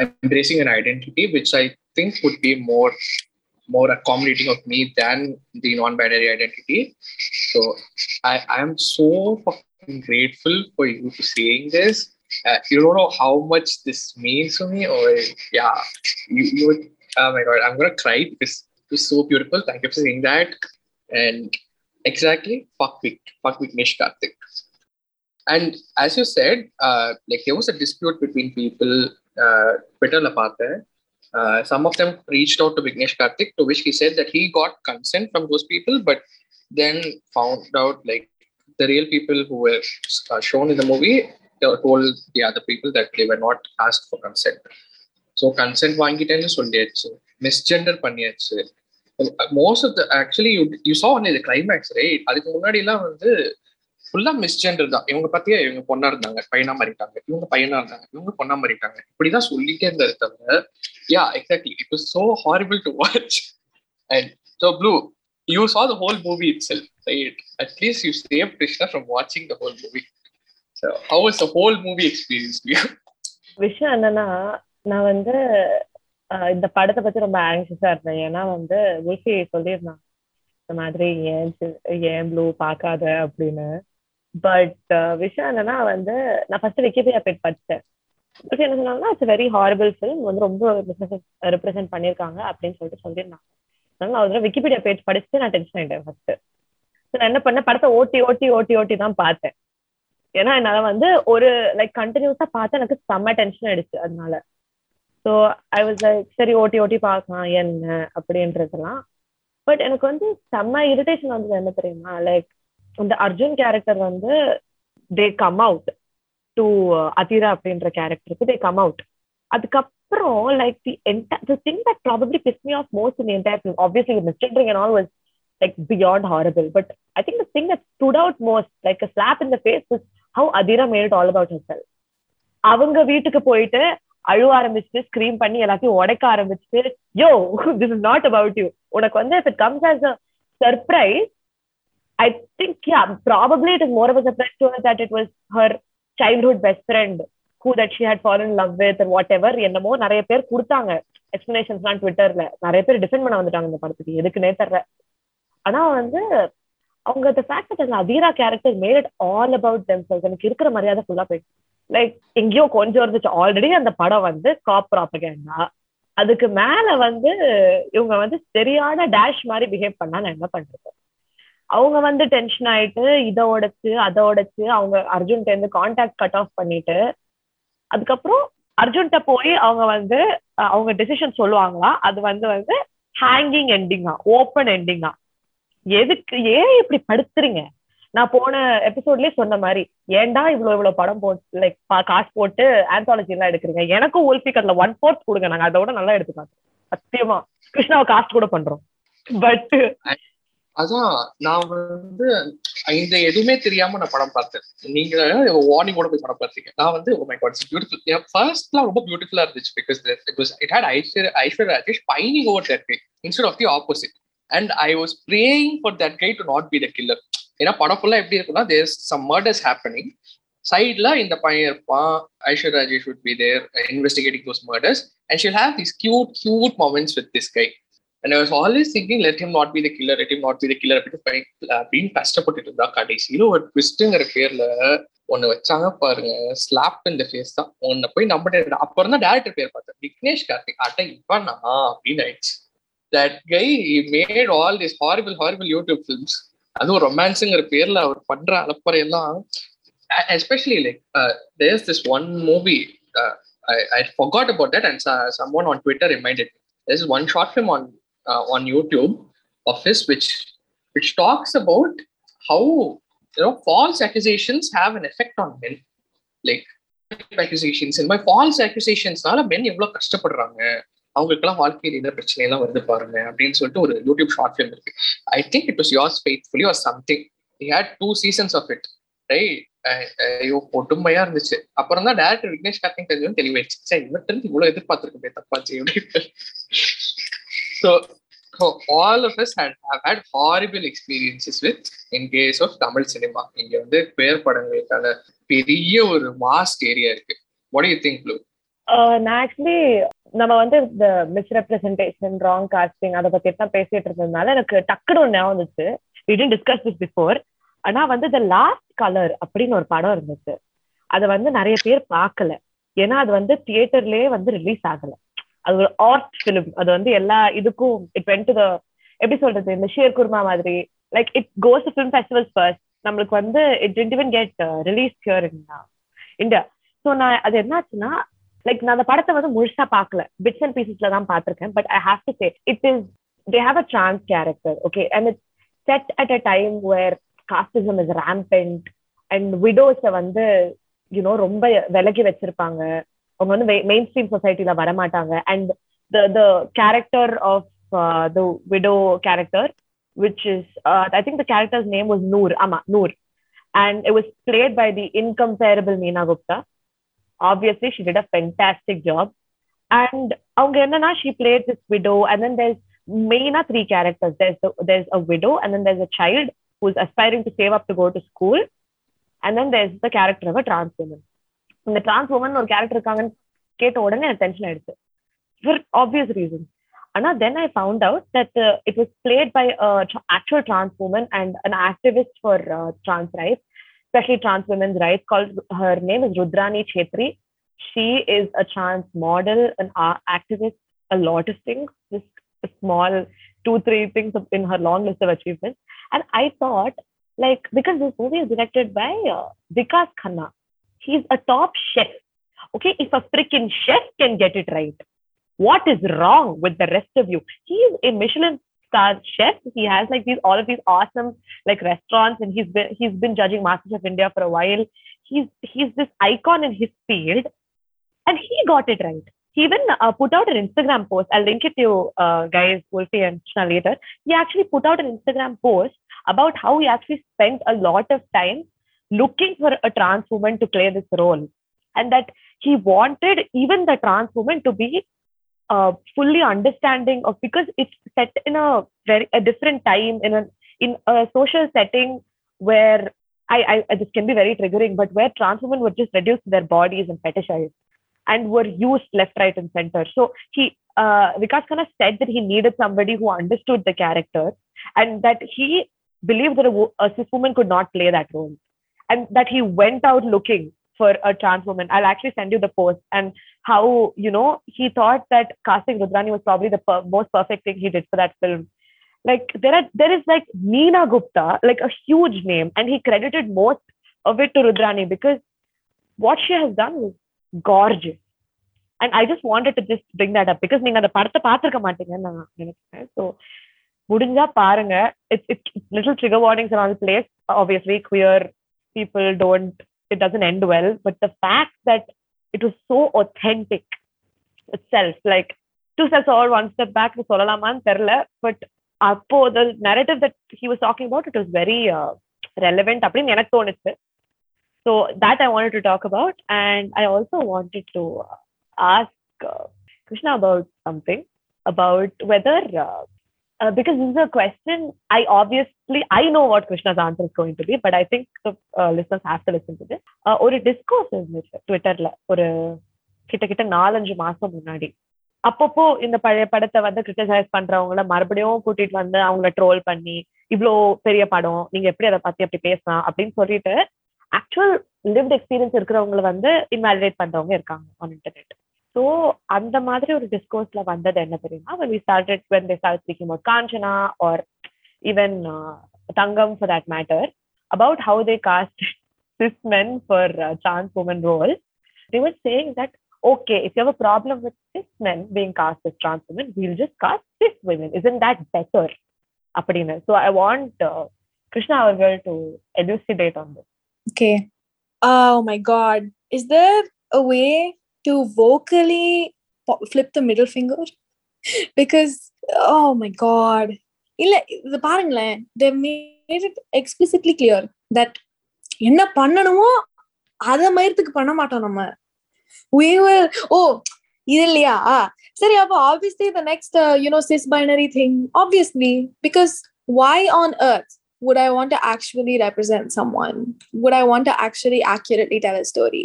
Speaker 5: embracing an identity which i think would be more more accommodating of me than the non-binary identity. So I I am so I'm grateful for you for saying this. Uh, you don't know how much this means to me, or yeah, you, you would, oh my god, I'm gonna cry because is so beautiful. Thank you for saying that. And exactly, fuck with, fuck with Nish Karthik. And as you said, uh, like there was a dispute between people, uh, Twitter Lapata. Uh, some of them reached out to Vignesh Karthik, to which he said that he got consent from those people, but then found out like the real people who were uh, shown in the movie they told the other people that they were not asked for consent. So consent வாங்கிட்டேன்னு சொல்லியாச்சு. Misgender பண்ணியாச்சு. Most of the actually you saw one இது climax right அதுக்கு முன்னாடி எல்லாம் வந்து ஃபுல்லா misgender தான். இவங்க பத்தியே இவங்க பொண்ணா இருந்தாங்க பையனா மாறிட்டாங்க. இவங்க பையனா இருந்தாங்க இவங்க பொண்ணா மாறிட்டாங்க. இப்படிதான் சொல்லிட்டே இருந்தாரு தவிர yeah exactly it is so horrible to watch and so Blue you saw the whole movie itself, right? At least you saved Krishna from watching the whole movie So, how was the whole movie experience
Speaker 3: விஷயம் என்னன்னா நான் வந்து இந்த படத்தை பத்தி ரொம்ப ஆங்ஷியஸா இருந்தேன். ஏன்னா வந்து உல்ஃபி சொல்லியிருந்தான் இந்த மாதிரி ஏன் ஏன் ப்ளூ பார்க்காத அப்படின்னு. பட் விஷயம் என்னன்னா வந்து நான் ஃபர்ஸ்ட் விக்கிபீடியா போய் படித்தேன் என்ன சொன்னாங்கன்னா இட்ஸ் வெரி ஹாரபிள் ஃபிலிம் வந்து ரொம்ப ரெப்ரசென்ட் பண்ணியிருக்காங்க அப்படின்னு சொல்லிட்டு சொல்லியிருந்தாங்க நான் ஒரு விக்கிபீடியா பேஜ் படிச்சுட்டு நான் டென்ஷன் ஆயிட்டேன் ஃபர்ஸ்ட் நான் என்ன பண்ணேன்? படத்தை ஓட்டி ஓட்டி ஓட்டி ஓட்டி தான் பார்த்தேன். ஏன்னா என்னால வந்து ஒரு லைக் கண்டினியூஸா பார்த்து எனக்கு செம்ம டென்ஷன் ஆயிடுச்சு அதனால. ஸோ ஐ வாஸ் லைக் சரி ஓட்டி ஓட்டி பார்க்கலாம் என்ன அப்படின்றதெல்லாம். பட் எனக்கு வந்து செம்ம இரிட்டேஷன் வந்தது என்ன தெரியுமா? லைக் இந்த அர்ஜுன் கேரக்டர் வந்து they come out to Athira அப்படின்ற கேரக்டருக்கு தே கம் அவுட் அதுக்கப்புறம் like the the thing that probably pissed me off most in entire film obviously misgendering and all was like beyond horrible but I think the thing that stood out most like a slap in the face is how Athira made it all about herself. அவங்க வீட்டுக்கு போயிட்டு அழுவ ஆரம்பிச்சுட்டு scream பண்ணி எல்லாத்தையும் உடைக்க ஆரம்பிச்சுட்டு yo this is not about you உனக்கு வந்து it comes as a surprise I think probably it is more of surprise to that it was her childhood best friend who that she had fallen love with whatever என்னமோ நிறைய பேர் கொடுத்தாங்க. எக்ஸ்பிளனேஷன்ஸ்லாம் ட்விட்டர்ல நிறைய பேர் defend பண்ண வந்துட்டாங்க இந்த படத்துக்கு. எதுக்குன்னே தெரியல. ஆனா வந்து அவங்க த ஃபேக்ட் அந்த Athira character made it all about themselves எனக்கு இருக்கிற மரியாதை ஃபுல்லா போயிடுச்சு. லைக் எங்கேயோ கொஞ்சம் இருந்துச்சு. ஆல்ரெடி அந்த படம் வந்து காப் ப்ராப்பகேண்டா அதுக்கு மேல வந்து இவங்க வந்து சரியான டேஷ் மாதிரி பிஹேவ் பண்ணா நான் என்ன பண்றது? அவங்க வந்து டென்ஷன் ஆயிட்டு இதை உடைச்சு அதை உடைச்சு அவங்க அர்ஜுன் இருந்து கான்டாக்ட் கட் ஆஃப் பண்ணிட்டு அதுக்கப்புறம் அர்ஜுன்கிட்ட போய் அவங்க வந்து அவங்க டெசிஷன் சொல்லுவாங்களா? அது வந்து வந்து ஹேங்கிங் எண்டிங்கா ஓப்பன் எண்டிங்கா எதுக்கு ஏன் இப்படி படுத்துறீங்க? நான் போன எபிசோட்லயே சொன்ன மாதிரி ஏன்டா இவ்வளவு இவ்வளவு படம் போட்டு லைக் காசு போட்டு ஆந்தாலஜி எல்லாம் எடுக்கிறீங்க? எனக்கும் ஓல்பிகர்ல ஒன் ஃபோர்த் கொடுங்க. நாங்க அதை விட நல்லா எடுத்துக்கலாம். சத்தியமா. கிருஷ்ணாவை காஸ்ட் கூட பண்றோம். பட்
Speaker 5: அதான் நான் வந்து இந்த எதுவுமே தெரியாம நான் படம் பார்த்தேன். நீங்க வார்னிங் கூட போய் படம் பார்த்தீங்க. நான் வந்து ஓ மை காட் பியூட்டிஃபுல் ஃபர்ஸ்ட்லாம் ரொம்ப பியூட்டிஃபுல்லா இருந்துச்சு because it was it had Aishwarya Aishwarya Rajesh pining over that guy instead of the opposite and I was praying for that guy to not be the killer ஏன்னா படம் ஃபுல்லா எப்படி இருக்குன்னா there some murders happening சைட்ல இந்த பையன் இருப்பான். Aishwarya Rajesh would be there investigating those murders and and have have these cute moments with this guy and I was always thinking let him not be the killer let him not be the killer அப்படின்னு அப்படின்னு கஷ்டப்பட்டுட்டு இருந்தா கடைசியில ஒரு ட்விஸ்ட்டுங்கிற பேர்ல ஒன்னு வச்சாங்க பாருங்க ஸ்லாப் இந்த ஃபேஸ் தான். ஒன்னு போய் நம்பிட்டு அப்புறம் தான் டேரக்டர் பேர் பார்த்தேன். விக்னேஷ் கார்த்திக் அட்டை இவனா? அப்படின்னு that guy made all this horrible horrible YouTube films அதுவும் ரொமான்ஸுங்கிற பேர்ல அவர் பண்ற அலப்பறையெல்லாம் especially like there's this one movie I forgot about that and someone on Twitter reminded this one short film on uh, on youtube of his which which talks about how you know false accusations have an effect on men. Like accusations. இந்த மாதிரி falls அக்யூசேஷன்ஸ்னால மென் எவ்வளவு கஷ்டப்படுறாங்க? அவங்களுக்கெல்லாம் வாழ்க்கையில் என்ன பிரச்சனை எல்லாம் வருது பாருங்க அப்படின்னு சொல்லிட்டு ஒரு யூடியூப் ஷார்ட் ஃபிலிம் இருக்கு. I think it was yours faithfully or something he had two seasons of it right ஐயோ கொடுமையா இருந்துச்சு. அப்புறம் தான் டேரக்டர் விக்னேஷ் கார்த்திக் தெரிஞ்சு தெளிவாயிடுச்சு. சரி இவர்கிட்ட இருந்து இவ்வளவு எதிர்பார்த்திருக்கே தப்பாச்சு அப்படின்னு. So all of us had have had horrible experiences with in case of Tamil cinema இங்க வந்து பேர் படங்களுக்கான பெரிய ஒரு வாஸ்ட் ஏரியா இருக்கு. வாட் யூ திங்க் ப்ளூ
Speaker 3: நான் ஆக்சுவலி நம்ம வந்து இந்த மிஸ்ரெப்ரசன்டேஷன் ராங் காஸ்டிங் அதை பத்தி தான் பேசிட்டு இருந்ததுனால எனக்கு டக்குனு ஒன்று ஞாபகம் வந்துச்சு. வி டிஸ்கஸ் திஸ் பிஃபோர் ஆனா வந்து த லாஸ்ட் கலர் அப்படின்னு ஒரு படம் இருந்துச்சு. அதை வந்து நிறைய பேர் பார்க்கல. ஏன்னா அது வந்து தியேட்டர்லயே வந்து ரிலீஸ் ஆகல. அது ஒரு ஆர்ட் ஃபிலிம் அது வந்து எல்லா இதுக்கும் இட் வென் டு த எப்படி சொல்றது இந்த ஷேர் குர்மா மாதிரி. Like it goes film festivals first நம்மளுக்கு வந்து it didn't even get release here India so நான் அது என்னாச்சுன்னா லைக் நான் அந்த படத்தை வந்து முழுசா பார்க்கல. பிட்ஸ் அண்ட் பீசஸ்ல தான் பார்த்துருக்கேன். But I have to say it is they have a trans character okay and it's set at a time where casteism is rampant. And விடோஸை வந்து யூனோ ரொம்ப விலகி வச்சிருப்பாங்க. அவங்க வந்து மெயின் ஸ்ட்ரீம் சொசைட்டில வரமாட்டாங்க and the the character of the widow character which is I think the character's name was Noor ஆமா Noor and it was played by the incomparable Meena Gupta obviously she did a fantastic job and அவங்க என்னன்னா she played this widow and then there's main three characters there's the, there's a widow and then there's a child who's aspiring to save up to go to school and then there's the character of a trans woman இந்த trans woman ஒரு character இருக்காங்கன்னு கேட்ட உடனே எனக்கு tension ஆயிடுச்சு. For obvious reason then I found out that uh, it was played by uh, by actual trans woman and an activist for uh, trans rights, especially trans women's rights called her name is rudrani Chhetri. she is a trans model an activist a lot of things just small two three things in her long list of achievements. And i thought like because this movie is directed by vikas khanna he's a top chef. Okay, if a freaking chef can get it right, what is wrong with the rest of you? He is a Michelin star chef. He has like these all of these awesome like restaurants, and he's been he's been judging MasterChef India for a while. He's he's this icon in his field, and he got it right. He even uh, put out an Instagram post. I'll link it to you uh, guys, Wolfie and Krishna later. He actually put out an Instagram post about how he actually spent a lot of time looking for a trans woman to play this role, and that he wanted even the trans woman to be uh, fully understanding of because it's set in a very a different time in a in a social setting where I, I this can be very triggering, but where trans women were just reduced to their bodies and fetishized and were used left, right, and center. So he uh, Vikas Khanna said that he needed somebody who understood the character and that he believed that a, a cis woman could not play that role, and that he went out looking for a trans woman. I'll actually send you the post and how, you know, he thought that casting Rudrani was probably the per- most perfect thing he did for that film. Like there are there is like Neena Gupta, like a huge name, and he credited most of it to Rudrani because what she has done was gorgeous. And I just wanted to just bring that up because நீங்க அந்த படத்தை பார்த்துருக்க மாட்டீங்கன்னு நான் So, it's, முடிஞ்சா பாருங்க it's it's little trigger warnings on place people don't it doesn't end well but the fact that it was so authentic itself like two steps forward one step back சொல்லலாமான்னு தெரியல but அப்போ the narrative that he was talking about it was very uh, relevant அப்படின்னு எனக்கு தோணுச்சு so that I wanted to talk about and I also wanted to uh, ask uh, Krishna about something about whether uh, because this is a question I obviously I know what Krishna's answer is going to be, but I think the uh, listeners have to listen to this. Uh, ஒரு டிஸ்கோஸ் இருந்துச்சு ட்விட்டர்ல ஒரு கிட்ட கிட்ட நாலஞ்சு மாசம் முன்னாடி. அப்பப்போ இந்த பழைய படத்தை வந்து கிரிட்டிசைஸ் பண்றவங்கள மறுபடியும் கூட்டிட்டு வந்து அவங்கள ட்ரோல் பண்ணி இவ்வளோ பெரிய படம் நீங்க எப்படி அதை பத்தி அப்படி பேசலாம் அப்படின்னு சொல்லிட்டு ஆக்சுவல் லிவ்ட் எக்ஸ்பீரியன்ஸ் இருக்கிறவங்கள வந்து இன்வாலிடேட் பண்றவங்க இருக்காங்க ஆன் இன்டர்நெட் ஸோ அந்த மாதிரி ஒரு டிஸ்கோர்ஸ்ல வந்தது என்ன தெரியுமா when we started when they started speaking about Kanchana or even uh, Tangam for that matter about how they cast cis men for uh, trans woman roles they were saying that okay if you have a problem with cis men being cast as trans women we'll just cast cis women isn't that better அப்படின்னு so I want uh, Krishna Avargal to elucidate on this
Speaker 4: Okay. Oh my god. Is there a way to vocally po- flip the middle finger? because oh my god. இல்ல இது பாருங்களேன் they made it explicitly clear that என்ன பண்ணணுமோ அத மயத்துக்கு பண்ண மாட்டோம் நம்ம we will oh இது இல்லையா சரி அப்போ obviously the next uh, you know cis binary thing obviously because why on earth would I want to actually represent someone? Would I want to actually accurately tell a story?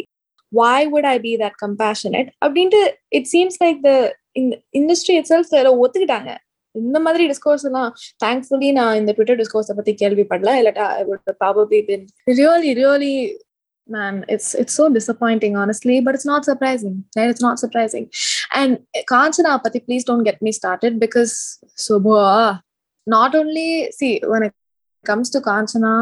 Speaker 4: why would I be that compassionate? அப்படின்ட்டு it seems like the industry itself ஒத்துக்கிட்டாங்க. இந்த மாதிரி discourse எல்லாம் தேங்க்ஸ்ஃபுல்லி நான் இந்த Twitter டிஸ்கோர்ஸை பத்தி கேள்விப்படல. இல்லாட்டா I would probably been really really man it's it's so disappointing honestly but it's not surprising it's not surprising and Kanchana பத்தி please don't get me started because Subha not only see one it comes to Kanchana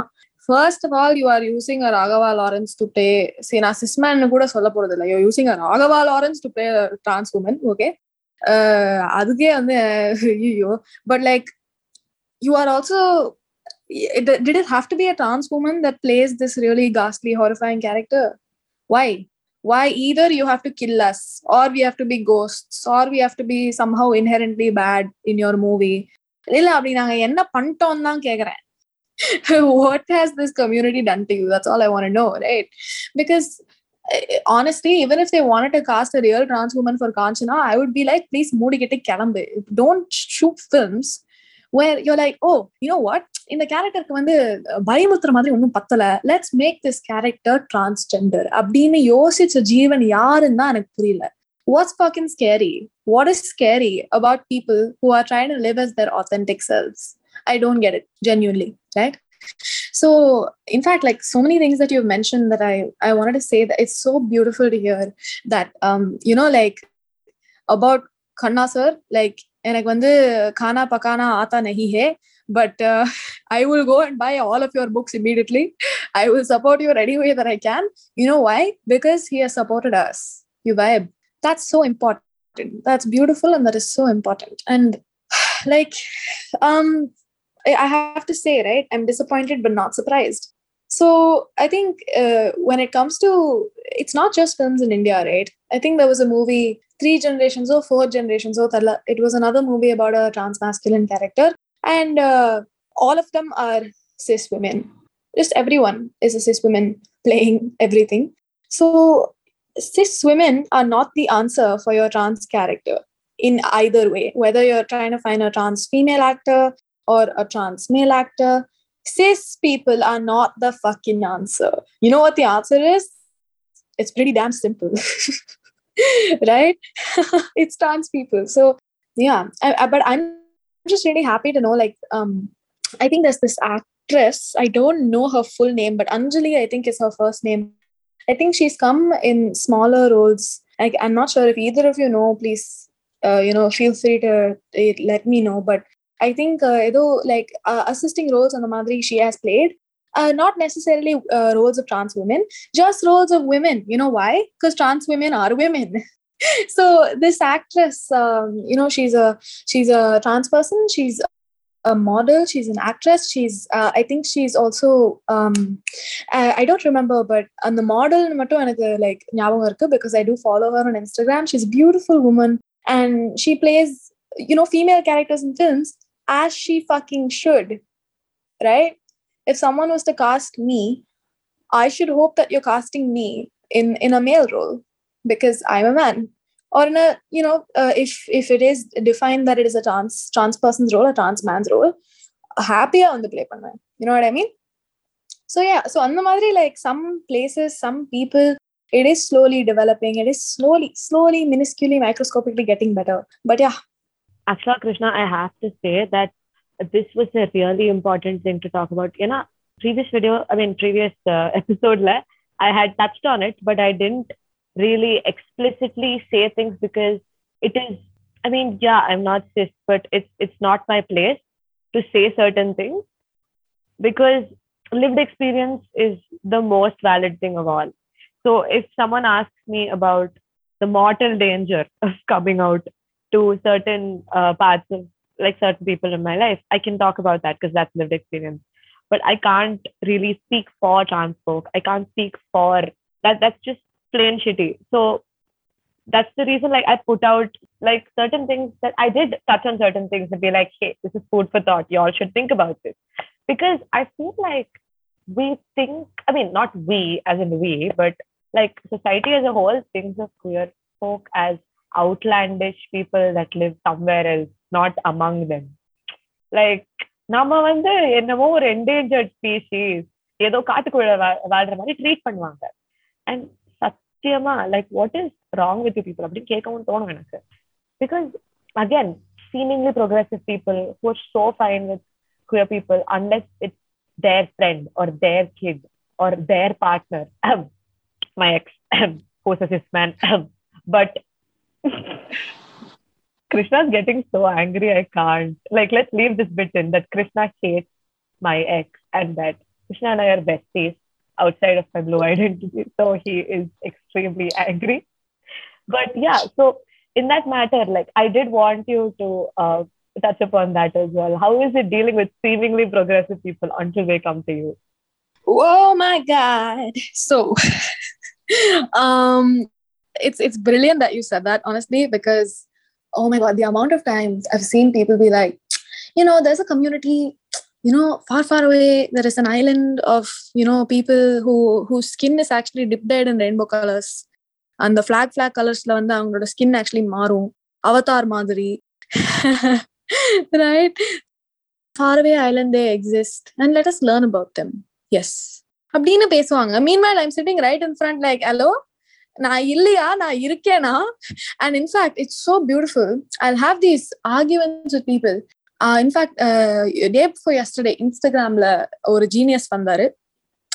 Speaker 4: first of all you are using a Raghava Lawrence to play சரி நான் cis man கூட சொல்ல போறது இல்லை you using a Raghava Lawrence to play trans woman okay அதுக்கே வந்து ஐயோ but like you are also did it have to be a trans woman that plays this really ghastly horrifying character why why? Either you have to kill us or we have to be ghosts or we have to be somehow inherently bad in your movie? இல்ல அப்படி நாங்க என்ன பண்ணிட்டோம் தான் கேக்குறேன். What has this community done to you that's all i want to know right because honestly, even if they wanted to cast a real trans woman for Kanchana, I would be like, please, Moody Kalambe. Don't shoot films where you're like, oh, you know what? இந்த கேரக்டருக்கு வந்து பயமுத்துற மாதிரி ஒன்றும் பத்தல let's make this character transgender அப்படின்னு யோசிச்ச ஜீவன் யாருன்னு தான் எனக்கு புரியல what's fucking scary what is scary about people who are trying live live as authentic selves i don't get it genuinely right so in fact like so many things that you've mentioned that i i wanted to say that it's so beautiful to hear that um you know like about khanna sir like எனக்கு வந்து கானா பக்கானா ஆத்தா நஹி ஹே but I will go and by all of your books immediately I will support your any way that I can you know why because he has supported as you vibe that's so important that's beautiful and that is so important and like um i have to say right i'm disappointed but not surprised. So i think uh, when it comes to it's not just films in india right? I think there was a movie three generations or four generations or it was another movie about a trans masculine character and uh, all of them are cis women. Just everyone is a cis woman playing everything. So cis women are not the answer for your trans character in either way whether you're trying to find a trans female actor or a trans male actor cis people are not the fucking answer. You know what the answer is? It's pretty damn simple. Right? It's trans people. So yeah. I, I, but i'm just really happy to know like um i think there's this actress. I don't know her full name but anjali i think is her first name. I think she's come in smaller roles. Like I'm not sure if either of you know. Please, uh, you know, feel free to uh, let me know. But I think uh, though, like uh, assisting roles on the Madri she has played, uh, not necessarily uh, roles of trans women, just roles of women. You know why? Because trans women are women. so this actress, um, you know, she's a she's a trans person. She's a model she's an actress she's uh, i think she's also um I, I don't remember but on the model மட்டும் எனக்கு like ஞாபகம் இருக்கு because i do follow her on instagram she's a beautiful woman and she plays you know female characters in films as she fucking should right? If someone was to cast me i should hope that you're casting me in in a male role because i'm a man. Or in a you know uh, if if it is defined that it is a trans trans person's role a trans man's role happier on the play panna you know what i mean? So yeah. So on the madri like some places some people it is slowly developing. It is slowly slowly minusculely microscopically getting better. But yeah
Speaker 3: Ashla Krishna, I have to say that this was a really important thing to talk about. You know, previous video, I mean, previous uh, episode, I had touched on it, but I didn't really explicitly say things because it is i mean yeah i'm not cis but it's it's not my place to say certain things because lived experience is the most valid thing of all so if someone asks me about the mortal danger of coming out to certain uh, parts of like certain people in my life i can talk about that because that's lived experience but i can't really speak for trans folk i can't speak for that that's just plain shitty. So that's the reason like I put out like certain things that I did touch on certain things and be like, hey, this is food for thought. Y'all should think about this. Because I feel like we think, I mean, not we as in we, but like society as a whole thinks of queer folk as outlandish people that live somewhere else, not among them. Like நம்ம வந்து என்னமோ ஒரு endangered species ஏதோ காட்டுக்குள்ள வாழ்ற மாதிரி treat பண்ணுவாங்க and சத்தியமா like what is wrong with people அப்படின்னு கேட்கவும் தோணும் எனக்கு because again seemingly progressive people who are so fine with queer people unless it's their friend or their kid or their partner Ahem. my ex ahem, who's a krishna's getting so angry i can't. Like let's leave this bit in that krishna hates my ex and that krishna and i are besties outside of my blue identity so he is extremely angry. But yeah so in that matter like i did want you to uh, touch upon that as well. How is it dealing with seemingly progressive people until they come to you?
Speaker 4: Oh my god. So um it's it's brilliant that you said that honestly because oh my god the amount of times I've seen people be like you know there's a community you know far far away there is an island of you know people who whose skin is actually dipped in rainbow colors and the flag flag colors வந்து அவங்களோட skin actually மாறும் Avatar மாதிரி right far away island they exist and let us learn about them S அப்படின்னு பேசுவாங்க meanwhile I'm sitting right in front like hello நான் இல்லையா? நான் இருக்கேனா? And in fact it's so beautiful I have these arguments with people in fact day before yesterday இன்ஸ்டாகிராம்ல ஒரு genius வந்தாரு.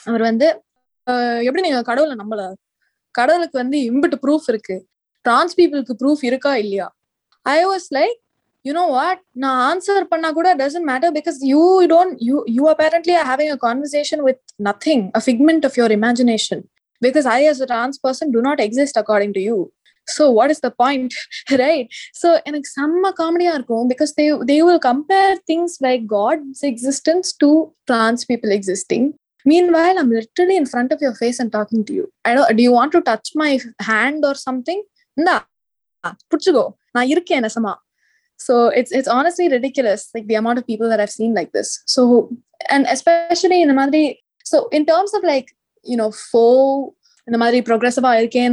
Speaker 4: அவர் வந்து எப்படி நீங்க கடவுளை நம்மள கடவுளுக்கு வந்து இம்பிட்டு ப்ரூஃப் இருக்கு. டிரான்ஸ் பீப்புளுக்கு ப்ரூஃப் இருக்கா இல்லையா? I was like you know what நான் ஆன்சர் பண்ணா கூட doesn't matter because you don't you you apparently having a conversation with nothing a figment of your imagination because i as a trans person do not exist according to you so what is the point right so எனக்கு செம்ம காமெடியா இருக்கும் because they they will compare things like god's existence to trans people existing meanwhile i'm literally in front of your face and talking to you i don't do you want to touch my hand or something இந்தா புடிச்சுக்கோ நான் இருக்கேன் நெசமா so it's it's honestly ridiculous like the amount of people that i've seen like this so and especially in the madri so in terms of like you know faux in the madri progressive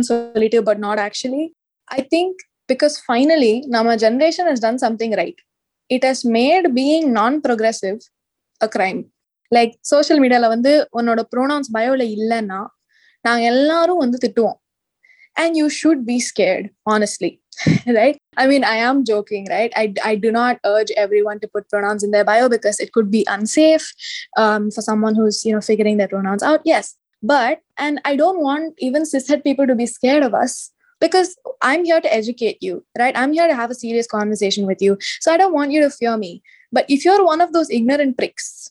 Speaker 4: solitaire but not actually i think because finally nama generation has done something right it has made being non-progressive a crime like social media வந்து உன்னோட pronouns பயோல இல்லைன்னா நாங்க எல்லாரும் வந்து திட்டுவோம் and you should be scared honestly right i mean i am joking right I, I do not urge everyone to put pronouns in their bio because it could be unsafe um, for someone who's you know figuring their pronouns out yes but and i don't want even cishet people to be scared of us because i'm here to educate you right? I'm here to have a serious conversation with you. So i don't want you to fear me. But if you're one of those ignorant pricks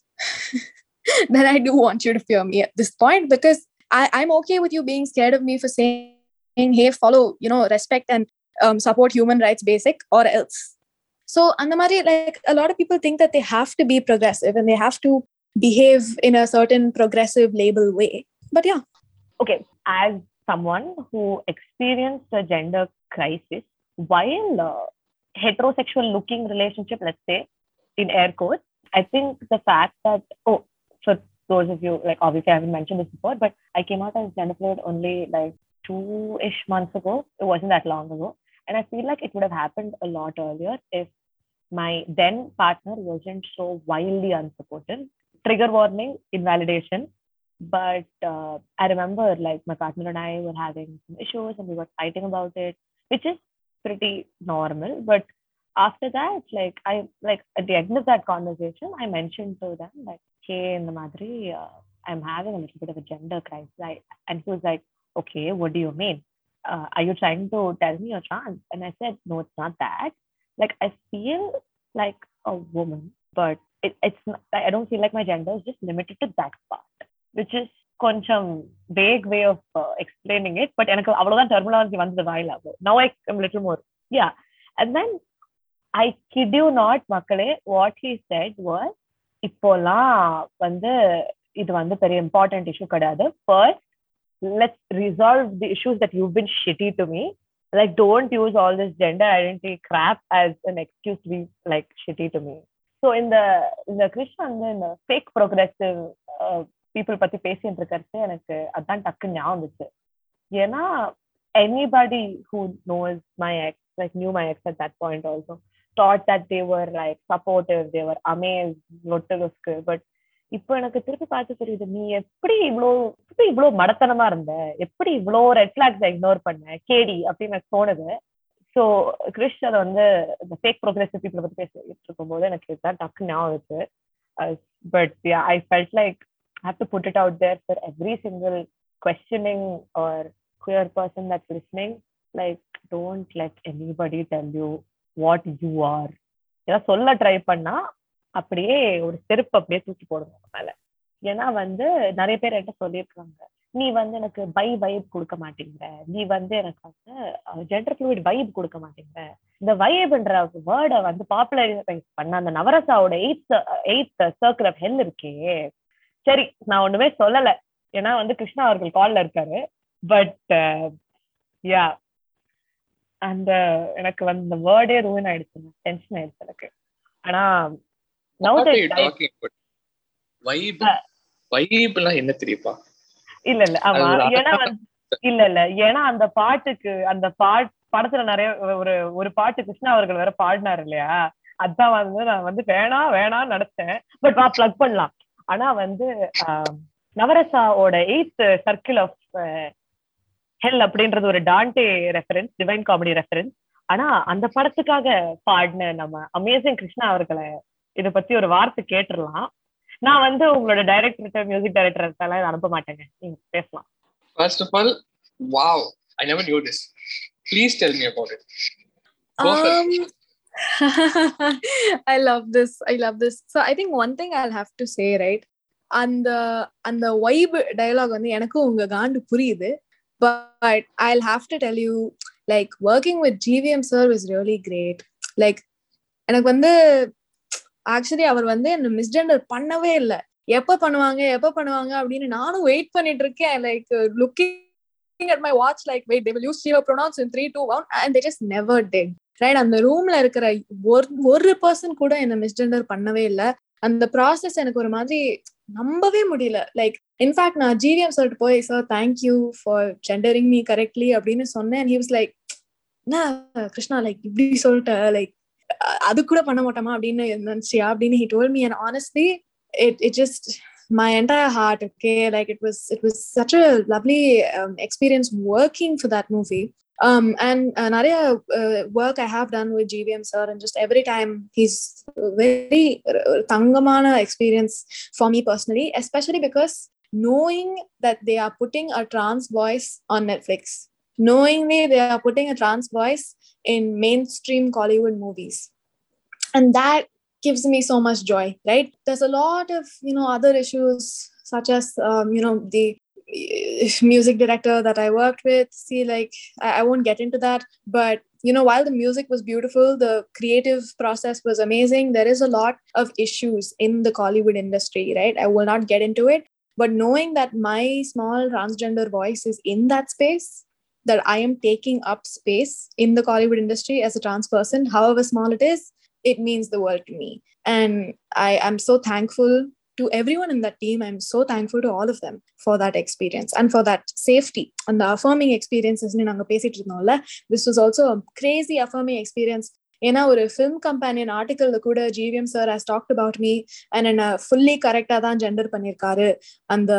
Speaker 4: then i do want you to fear me at this point because I, i'm okay with you being scared of me for saying hey follow you know respect and um, support human rights basic or else. So andamari like a lot of people think that they have to be progressive and they have to behave in a certain progressive label way but yeah
Speaker 3: okay as someone who experienced a gender crisis while uh, heterosexual looking relationship let's say in air quotes i think the fact that oh for those of you like obviously i haven't mentioned this before but i came out as gender fluid only like two-ish months ago. It wasn't that long ago. And I feel like it would have happened a lot earlier if my then partner wasn't so wildly unsupportive. Trigger warning, invalidation. But uh, I remember like my partner and I were having some issues and we were fighting about it, which is pretty normal. But after that, like I like at the end of that conversation, I mentioned to them like, hey, in the Madri, uh, I'm having a little bit of a gender crisis. I, and he was like, okay, what do you mean? Uh, are you trying to tell me you're trans? And I said, no, it's not that. Like, I feel like a woman, but it, it's not, I don't feel like my gender is just limited to that part, which is கொஞ்சம் vague way of uh, explaining it but எனக்கு அவ்வளவுதான் terminology வந்தது வாயில now I am little more yeah and then I kid you not மக்களே what he said was இப்போலாம் வந்து இது வந்து பெரிய இம்பார்ட்டன்ட் இஷ்யூ கிடையாது first let's resolve the issues that you've been shitty to me. Like, don't use all this gender identity crap as an excuse to be like shitty to me. So in the in the Krishna in the fake progressive uh, people பத்தி பேசிட்டு இருக்கிறது எனக்கு அதான் டக்கு ஞாபகம் வந்துச்சு. ஏன்னா anybody who knows my ex like knew my ex at that point also thought that they were like supportive they were amaze were but இப்போ எனக்கு திருப்பி பார்த்து தெரியுது நீ எப்படி இவ்வளோ எப்படி இவ்வளோ மடத்தனமா இருந்த? எப்படி இவ்வளோ ரெட் ஃபிளாக்ஸ் இக்னோர் பண்ண? கேடி அப்படின்னு எனக்கு தோணுது. ஸோ கிறிஷ் அதை வந்து இந்த ஃபேக் ப்ரோக்ரெசிவ் பீப்புளை பற்றி பேசிட்டு இருக்கும்போது எனக்கு இதுதான் டக்கு ஞாபகம் இருக்கு but I felt like have to put it out there for every single questioning or queer person that's listening. Like don't let anybody tell you what you are. ஏதாவது சொல்ல ட்ரை பண்ணா அப்படியே ஒரு செருப்பு அப்படியே தூக்கி போடுங்க மேல. ஏன்னா வந்து நிறைய பேர் என்கிட்ட சொல்லியிருக்காங்க. நீ வந்து எனக்கு பை வைப் கொடுக்க மாட்டேங்கிற. நீ வந்து எனக்கு வந்து ஜெண்டர் ஃப்ளூயிட் வைப் கொடுக்க மாட்டேங்கிற. இந்த வைப்ன்ற வேர்டை வந்து பாப்புலரைஸ் பண்ண அந்த நவரசாவோட eighth eighth circle of hell இருக்கே. சரி நான் ஒண்ணுமே சொல்லல. ஏன்னா வந்து கிருஷ்ணா அவர்கள் கால்ல இருக்காரு. பட் யா அந்த எனக்கு வந்து இந்த வேர்டே ரூன் ஆயிடுச்சு. டென்ஷன் ஆயிடுச்சு எனக்கு. ஆனா
Speaker 5: என்ன தெரியுப்பா
Speaker 3: இல்ல இல்ல. ஆமா. ஏன்னா இல்ல இல்ல. ஏன்னா அந்த பாட்டுக்கு அந்த பாட் படத்துல நிறைய ஒரு ஒரு பாட்டு கிருஷ்ணா அவர்கள் வேற பாடினாரு இல்லையா? அதான் வந்து நான் வந்து வேணாம் வேணாம் நடத்தேன் பட் வா பிளக் பண்ணலாம். ஆனா வந்து நவரசாவோட எயித் சர்க்கிள் ஆஃப் ஹெல் அப்படின்றது ஒரு Dante reference divine comedy reference. ஆனா அந்த படத்துக்காக பாடின நம்ம அமேசிங் கிருஷ்ணா அவர்களை இதை பத்தி ஒரு வார்த்தை கேட்டுடலாம். நான் வந்து உங்களோட டைரக்டர் மியூசிக் டைரக்டர் அனுப்ப மாட்டேங்க. நீங்க பேசலாம்.
Speaker 5: First of all, wow, I never knew this. Please tell me about it. Go for it.
Speaker 4: Um, I love this. I love this. So I think one thing I'll have to say, right? அந்த அந்த vibe dialogue வந்து எனக்கும் உங்க காண்டு புரியுது but I have to tell you like working with GVM sir is really great like எனக்கு வந்து actually அவர் வந்து என்ன மிஸ்ஜெண்டர் பண்ணவே இல்லை எப்ப பண்ணுவாங்க எப்ப பண்ணுவாங்க அப்படின்னு நானும் வெயிட் பண்ணிட்டு இருக்கேன் like looking at my watch like wait they will use Shiva pronouns in 3 2 1 and they just never did right அந்த ரூம்ல இருக்கிற ஒரு ஒரு பர்சன் கூட என்ன மிஸ்ஜெண்டர் பண்ணவே இல்லை. அந்த ப்ராசஸ் எனக்கு ஒரு மாதிரி நம்பவே முடியல. லைக் இன்ஃபேக்ட் நான் ஜிவிஎம் சொல்லிட்டு போய் sir thank you for gendering me correctly அப்படின்னு சொன்னேன். ஹி வாஸ் லைக் என்ன கிருஷ்ணா லைக் இப்படி சொல்லிட்ட? லைக் அது கூட பண்ண மாட்டோமா? அப்படின்னு நினைச்சியா? அப்படின்னு he told me and honestly it it just my entire heart okay? Like it was it was such a lovely um, experience working for that movie. Um and uh, Nadia, uh, work i have done with gvm sir and just every time he's very uh, tangamana experience for me personally especially because knowing that they are putting a trans voice on netflix. Knowingly they are putting a trans voice in mainstream Kollywood movies. And that gives me so much joy right? There's a lot of you know other issues such as um, you know the Eh, music director that i worked with see like I, I won't get into that but you know while the music was beautiful the creative process was amazing there is a lot of issues in the Kollywood industry right i will not get into it but knowing that my small transgender voice is in that space that i am taking up space in the Kollywood industry as a trans person however small it is it means the world to me. And I am so thankful to everyone in that team i'm so thankful to all of them for that experience and for that safety and the affirming experiences பேசிட்டு இருந்தோம்ல this was also a crazy affirming experience ஏன்னா ஒரு film companion ஆர்டிக்கல்ல கூட GVM sir has talked about me and என்ன fully கரெக்டா தான் gender பண்ணியிருக்காரு அந்த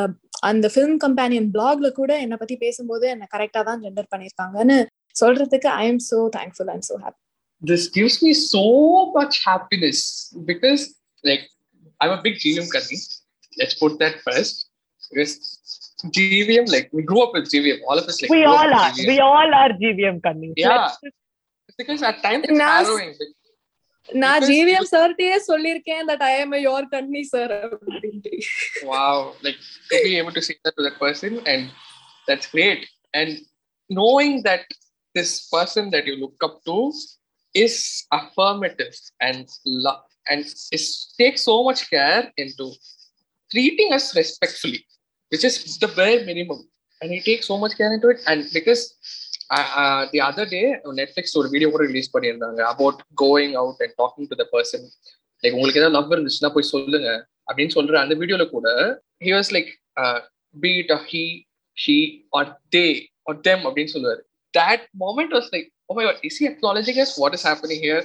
Speaker 4: அந்த ஃபிலிம் கம்பெனியன் பிளாக்ல கூட என்னை பத்தி பேசும்போது என்ன கரெக்டா தான் ஜெண்டர் பண்ணியிருக்காங்கன்னு சொல்றதுக்கு I am so thankful and so happy
Speaker 5: this gives me so much happiness because like I'm a big GVM cousin. Let's put that first. Because GVM, like we grew up with GVM. All of us like
Speaker 3: we
Speaker 5: grew up
Speaker 3: all
Speaker 5: with
Speaker 3: are
Speaker 5: GVM.
Speaker 3: we all are gvm coming
Speaker 5: Yeah. Because at times it's
Speaker 4: Nas-
Speaker 5: harrowing. like,
Speaker 4: நான்
Speaker 5: Because
Speaker 4: GVM சார்ட்டே சொல்லியிருக்கேன் that I am your கண்ணி sir அப்படின்ட்டு
Speaker 5: wow like to be able to say that to that person and that's great and knowing that this person that you look up to is affirmative and love and is takes so much care into treating us respectfully which is the bare minimum and he takes so much care into it and because uh, uh, the other day netflix ஒரு video கூட release பண்ணியிருந்தாங்க about going out and talking to the person like உங்களுக்கு ஏதாவது love இருந்துச்சுன்னா போய் சொல்லுங்க அப்படின்னு சொல்ற அந்த வீடியோல கூட he was like beat he she R they are them அப்படின்னு சொல்லுவாரு that moment was like oh my god is he acknowledging us what is happening here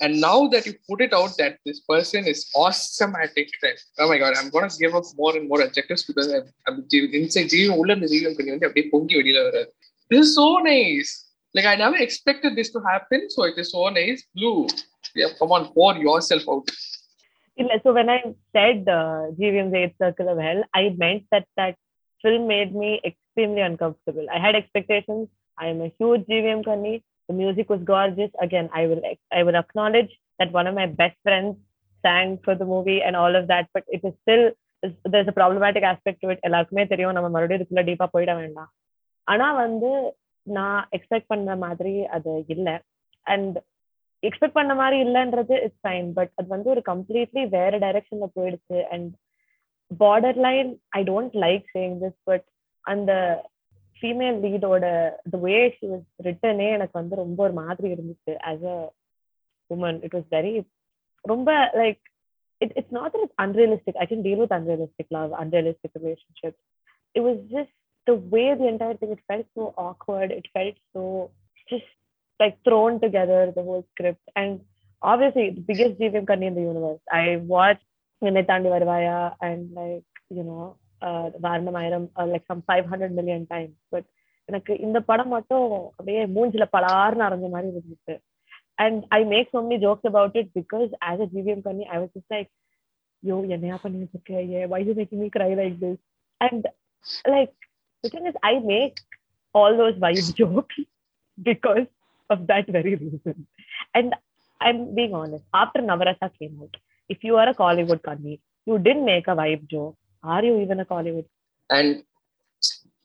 Speaker 5: And now that you put it out that this person is awesome at it, oh my god, I'm gonna give up more and more adjectives because I'm, I'm inside This is so nice. Like I never expected this to happen, so it is so nice. Blue, yeah, come on, pour yourself out.
Speaker 3: So when I said uh, GVM's Eight Circle of Hell, I meant that that film made me extremely uncomfortable. I had expectations. I am a huge GVM Kani. The music was gorgeous. Again, I will I will acknowledge that one of my best friends sang for the movie and all of that, but it is still there's a problematic aspect to it. எல்லாருக்குமே தெரியும் நம்ம மறுபடியும் இதுக்குள்ள டீப்பா போயிட வேண்டாம் ஆனா வந்து நான் எக்ஸ்பெக்ட் பண்ண மாதிரி அது இல்லை அண்ட் எக்ஸ்பெக்ட் பண்ண மாதிரி இல்லைன்றது இட்ஸ் ஃபைன் பட் அது வந்து ஒரு கம்ப்ளீட்லி வேற டைரக்ஷன்ல போயிடுச்சு and borderline I don't like saying this but அந்த ஃபீமேல் லீடோட த வே ஷி வாஸ் ரிட்டனே எனக்கு வந்து ரொம்ப ஒரு மாதிரி இருந்துச்சு. As a woman it was very ரொம்ப like it it's not it unrealistic I can deal with unrealistic love unrealistic relationship it was just the way the entire thing it felt so awkward. It felt so just like thrown together the whole script. And obviously the biggest gvm company in the universe. I watched Vinnaithaandi Varuvaayaa and like you know uh, Varnamayiram uh, like some 500 million times. But எனக்கு இந்த படம் மட்டும் அப்படியே மூஞ்சில பலார்னு அரைஞ்ச மாதிரி இருந்துச்சு and I make so many jokes about it because as a GVM Kanni, I was just like, yo, என்னையா பண்ணி வச்சிருக்க yeah, why are you making me cry like this? And like the thing is, I make all those vibe jokes because of that very reason. And I'm being honest, after Navarasa came out, if you are a Collywood Kanni, you didn't make a vibe joke. Are you even a Kollywood?
Speaker 5: And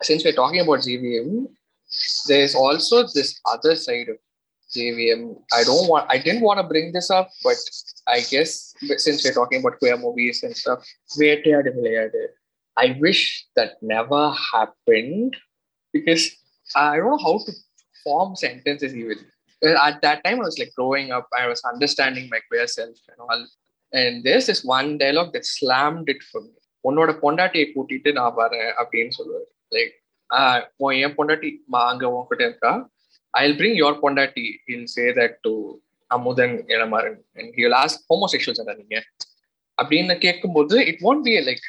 Speaker 5: since we're talking about GVM, there's also this other side of GVM. I don't want, I didn't want to bring this up, but I guess since we're talking about queer movies and stuff, I wish that never happened because I don't know how to form sentences even. At that time, I was like growing up, I was understanding my queer self and all. And there's this one dialogue that slammed it for me. உன்னோட பொண்டாட்டியை கூட்டிட்டு நான் வரேன் அப்படின்னு சொல்லுவாரு. Like உன் என் பொண்டாட்டி அங்க உன்கிட்ட இருக்கா? ஐ பிரிங் யோர் பொண்டாட்டி. I'll say that to Amudhan Ilamaran and he last homosexuals தான் நீங்க? அப்படின்னு கேட்கும்போது இட் ஒன்ட் பி லைக்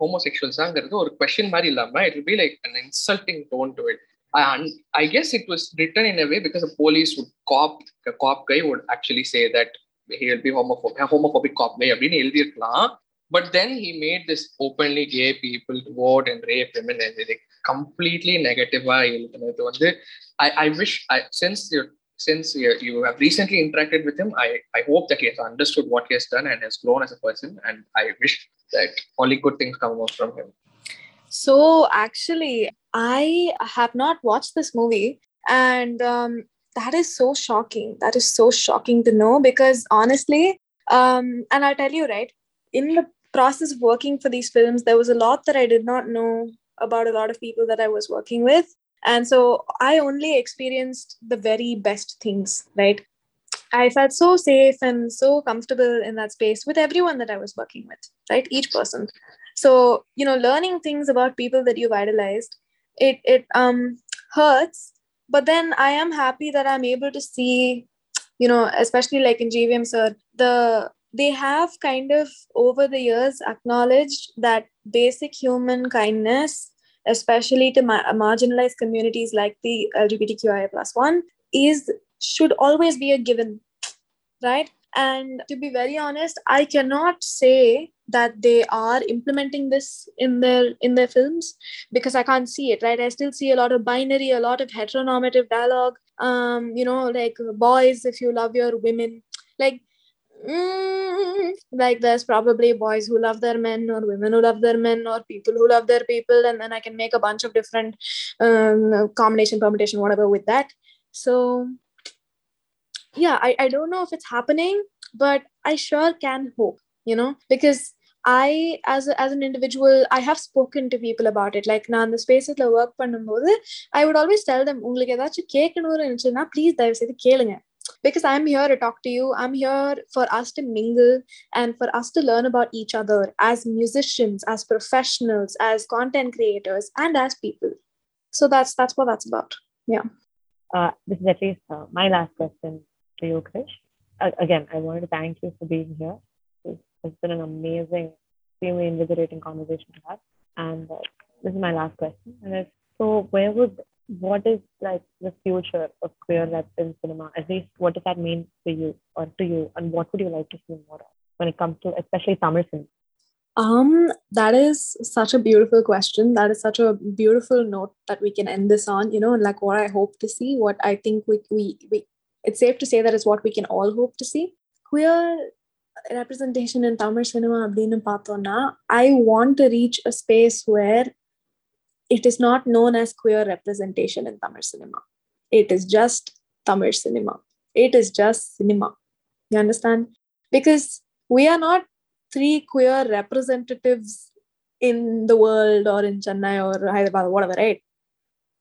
Speaker 5: ஹோமோசெக்ஷுவல்ஸாங்கிறது ஒரு கொஸ்டின் மாதிரி இல்லாம it be like an insulting tone to it I guess it was written in way because police would cop cop guy would actually say that he will be homophobic cop guy அப்படின்னு எழுதியிருக்கலாம். but then he made this openly gay people to vote and rape women and like completely negative எழுதுனது வந்து I, I wish I since you since you, you have recently interacted with him, I, I hope that he has understood what he has done and has grown as a person. And I wish that only good things come out from him.
Speaker 4: So actually, I have not watched this movie, and um, that is so shocking. That is so shocking to know because honestly, um, and I'll tell you right, in the process of working for these films, there was a lot that I did not know about a lot of people that I was working with. And so I only experienced the very best things, right? I felt so safe and so comfortable in that space with everyone that I was working with, right? Each person. So, you know, learning things about people that you've idolized, it it um hurts, but then I am happy that I'm able to see, you know, especially like in GVM sir, the they have kind of over the years acknowledged that basic human kindness especially to ma- marginalized communities like the LGBTQIA plus one, is should always be a given, right? And to be very honest, I cannot say that they are implementing this in their in their films because I can't see it, right? I still see a lot of binary, a lot of heteronormative dialogue. Um, you know, like boys, if you love your women, like mm, like there's probably boys who love their men or women who love their men or people who love their people and then i can make a bunch of different um, combination permutation whatever with that so yeah I, I don't know if it's happening but i sure can hope you know because I, as a, as an individual, I have spoken to people about it. Like நான் அந்த ஸ்பேசஸ்ல work பண்ணும்போது I would always tell them உங்களுக்கு ஏதாச்சும் கேட்கணும்னு இருந்துச்சுன்னா please தயவு செய்து கேளுங்க because I'm here to talk to you. I'm here for us to mingle and for us to learn about each other as musicians, as professionals, as content creators, and as people. So that's that's what that's about. Yeah.
Speaker 3: Uh, this is at least uh, my last question to you, Krish. a- again, I wanted to thank you for being here. It's, been an amazing, extremely invigorating conversation to have. And uh, this is my last question. And so, where would what is like the future of queer rep in cinema? At least, what does that mean for you or to you? And what would you like to see more of when it comes to especially Tamil cinema?
Speaker 4: Um, that is such a beautiful question. That is such a beautiful note that we can end this on. You know, like what I hope to see, what I think we we, we it's safe to say that is what we can all hope to see. Queer representation in Tamil cinema அப்படின்னு பார்த்தோம்னா I want to reach a space where it is not known as queer representation in Tamil cinema. It is just Tamil cinema. It is just cinema. You understand? Because we are not three queer representatives in the world or in Chennai or Hyderabad or whatever, right?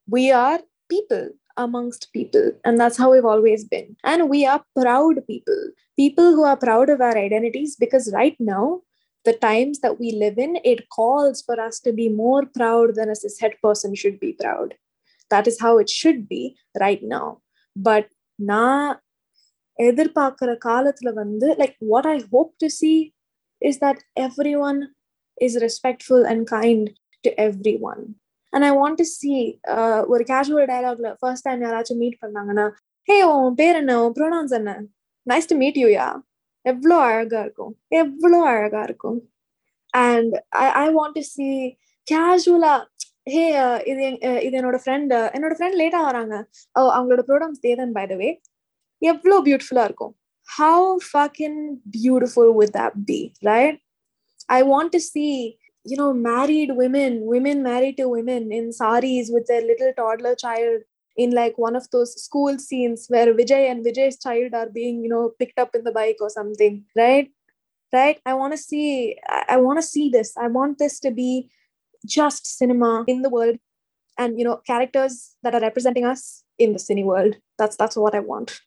Speaker 4: We are people amongst people, and that's how we've always been. And we are proud people, people who are proud of our identities because right now, the times that we live in, it calls for us to be more proud than a cishet person should be proud. That is how it should be right now. But now, like what I hope to see is that everyone is respectful and kind to everyone. And I want to see uh, a casual dialogue first time you meet. Hey, pronouns. Nice to meet you, yeah. எவ்வளோ அழகா இருக்கும் எவ்வளோ அழகா இருக்கும் and I I want to see கேஷுவலா hey இது என்- அஹ் இது என்னோட ஃப்ரெண்ட் என்னோட ஃப்ரெண்ட் லேட்டா வராங்க அவ- அவங்களோட ப்ரோடம்ஸ் தேதன் பை த வே எவ்வளோ பியூட்டிஃபுல்லா இருக்கும் how fucking beautiful would that be right i want to see you know married women women married to women in saris with their little toddler child in like one of those school scenes where vijay and vijay's child are being you know picked up in the bike or something right? Right? I want to see i, want to see this. I want this to be just cinema in the world and you know characters that are representing us in the cine world. That's that's what i want.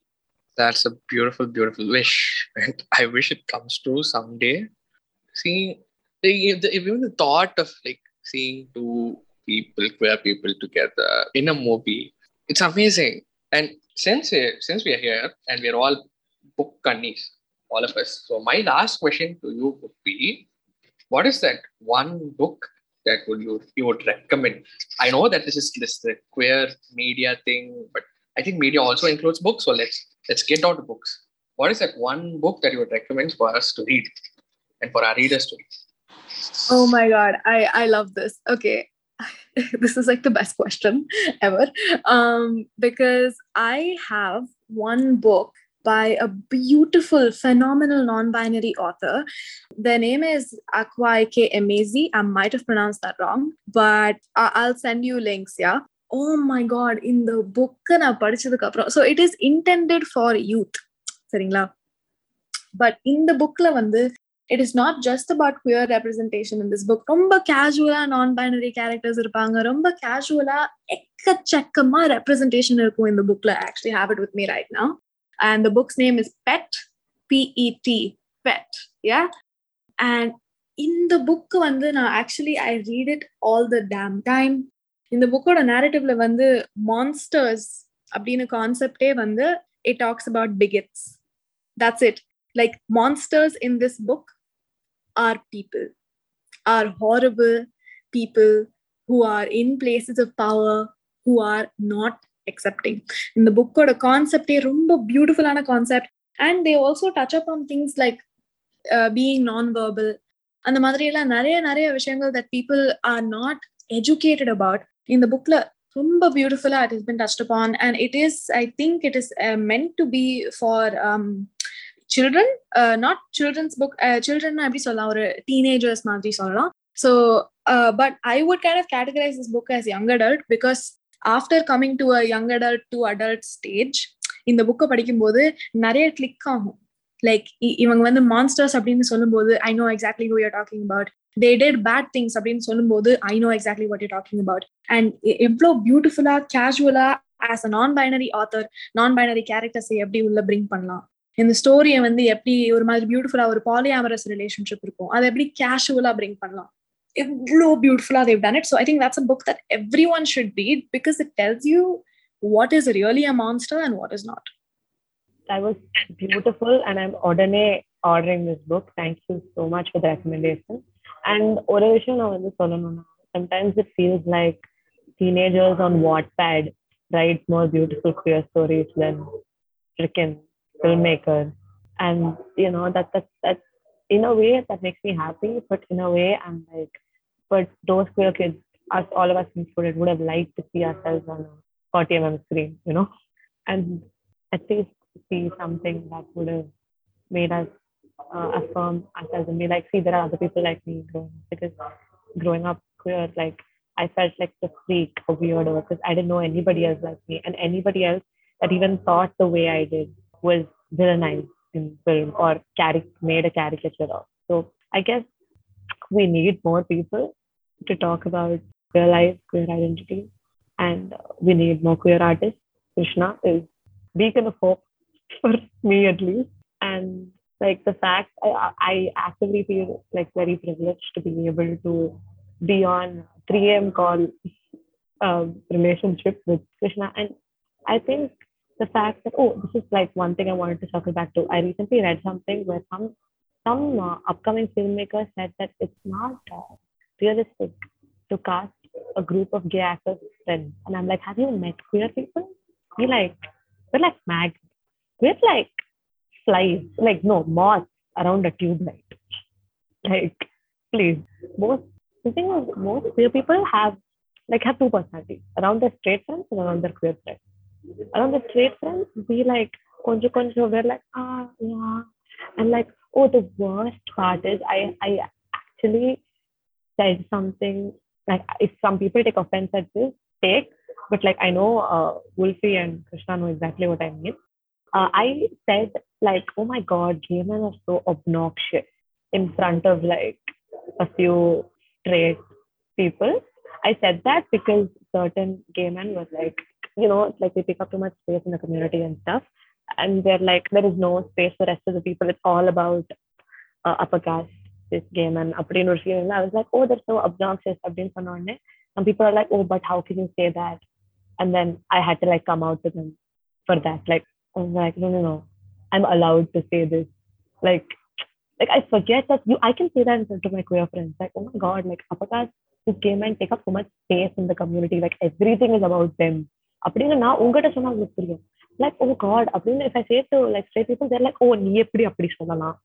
Speaker 5: That's a beautiful, beautiful wish. And I wish it comes true someday. The, even the thought of like seeing two people, queer people together in a movie, it's amazing. And since we since we are here and we are all book kannis, all of us. So my last question to you would be, what is that one book that would you you would recommend? I know that this is this the queer media thing, but I think media also includes books. So let's let's get down to books. What is that one book that you would recommend for us to read and for our readers to read?
Speaker 4: Oh my god, I I love this. Okay. this is like the best question ever um, because I have one book by a beautiful, phenomenal non binary author. Their name is Akwaeke Emezi. I might have pronounced that wrong, but I'll send you links. Yeah. Oh my God, in the book. So it is intended for youth. சரிங்களா but இந்த புக்ல வந்து it is not just about queer representation in this book ரொம்ப கேஷுவலா நான் binary characters இருப்பாங்க ரொம்ப கேஷுவலா எக்கச்சக்கமா ரெப்ரஸன்டேஷன் இருக்கும் இந்த புக்ல actually have it with me right now and the book's name is Pet P E T Pet yeah and இந்த புக் வந்து நான் actually I read it all the damn time இந்த புக்கோட நேரட்டிவ்ல வந்து மான்ஸ்டர்ஸ் அப்படின்னு கான்செப்டே வந்து it talks about bigots that's it like monsters in this book are people are horrible people who are in places of power who are not accepting in the book or concept ரொம்ப பியூட்டிஃபுல்லான concept and they also touch up on things like being நான் verbal அந்த மாதிரி எல்லாம் நிறைய நிறைய விஷயங்கள் that people are not educated about இந்த புக்ல ரொம்ப பியூட்டிஃபுல்லா it is been touched upon and it is I think it is meant to be for children not children's book children எப்படி சொல்லலாம்? ஒரு டீனேஜர்ஸ் மாதிரி சொல்லலாம். So but I would kind of categorize this book as young adult because after coming to a young adult to adult stage இந்த புக்கை படிக்கும்போது நிறைய click ஆகும். லைக் இவங்க வந்து மான்ஸ்டர்ஸ் அப்படின்னு சொல்லும்போது I know exactly who you're talking about they did bad things அப்படின்னு சொல்லும்போது I know exactly what you talking about and எவ்வளோ பியூட்டிஃபுல்லா கேஷுவலா as a non binary author non binary கேரக்டர்ஸை எப்படி உள்ள பிரிங் பண்ணலாம்? இந்த ஸ்டோரியை வந்து எப்படி ஒரு மாதிரி பியூட்டிஃபுல்லா ஒரு பாலியாமரஸ் ரிலேஷன்ஷிப் இருக்கும் அதை எப்படி கேஷுவலா பிரிங் பண்ணலாம் எவ்வளோ பியூட்டிஃபுல்லா they've done it so I think that's a book that everyone should read because it tells you what is really a monster and what is not
Speaker 3: that was beautiful, and I'm ordering ordering this book. Thank you so much for the recommendation. And ஒரு விஷயம் நான் வந்து சொல்லணும்னா sometimes it feels like teenagers on Wattpad write more beautiful queer stories than freaking filmmakers. And you know that that that in a way that makes me happy, but in a way I'm like, but those queer kids, us all of us included, would have liked to see ourselves on a 40 mm screen, you know, and at least see something that would have made us uh, affirm ourselves and be like, see, there are other people like me growing up. Because growing up queer, like I felt like the freak, a weirdo, because I didn't know anybody else like me, and anybody else that even thought the way I did was villainized in film or made a caricature of. So I guess we need more people to talk about queer life, queer identity, and uh, we need more queer artists. Krishna is beacon of hope for me at least, and like the fact I, I actively feel like very privileged to be able to be on 3am call um, relationship with Krishna. And I think the fact that, oh, this is like one thing I wanted to circle back to. I recently read something where some some uh, upcoming filmmakers said that it's not uh, realistic to cast a group of gay actors friends. And I'm like, have you met queer people? We like, we're like magnets. We're like flies, like no moths around a tube light. Like, please, most the thing is, most queer people have like have two personalities around their straight friends and around their queer friends. Around the straight friends, we like konjo konjo, we're like ah yeah, and like oh the worst part is I I actually said something like if some people take offense at this take, but like I know uh, Wolfie and Krishna know exactly what I mean. Uh, I said like oh my god, gay men are so obnoxious in front of like a few straight people. I said that because certain gay men were like, you know, like they take up too much space in the community and stuff. And they're like, there is no space for the rest of the people. It's all about uh, upper caste, this game. And I was like, oh, they're so obnoxious. And people are like, oh, but how can you say that? And then I had to like come out to them for that. Like, I'm like, no, no, no. I'm allowed to say this. Like, like I forget that you I can say that in front of my queer friends. Like, oh my god, like upper caste this game and take up so much space in the community. Like everything is about them. அப்படின்னு நான் உங்ககிட்ட சொன்னா உங்களுக்கு புரியும். Like oh God அப்படின்னு if I say like like oh oh, நீ எப்படி அப்படி சொல்லலாம்?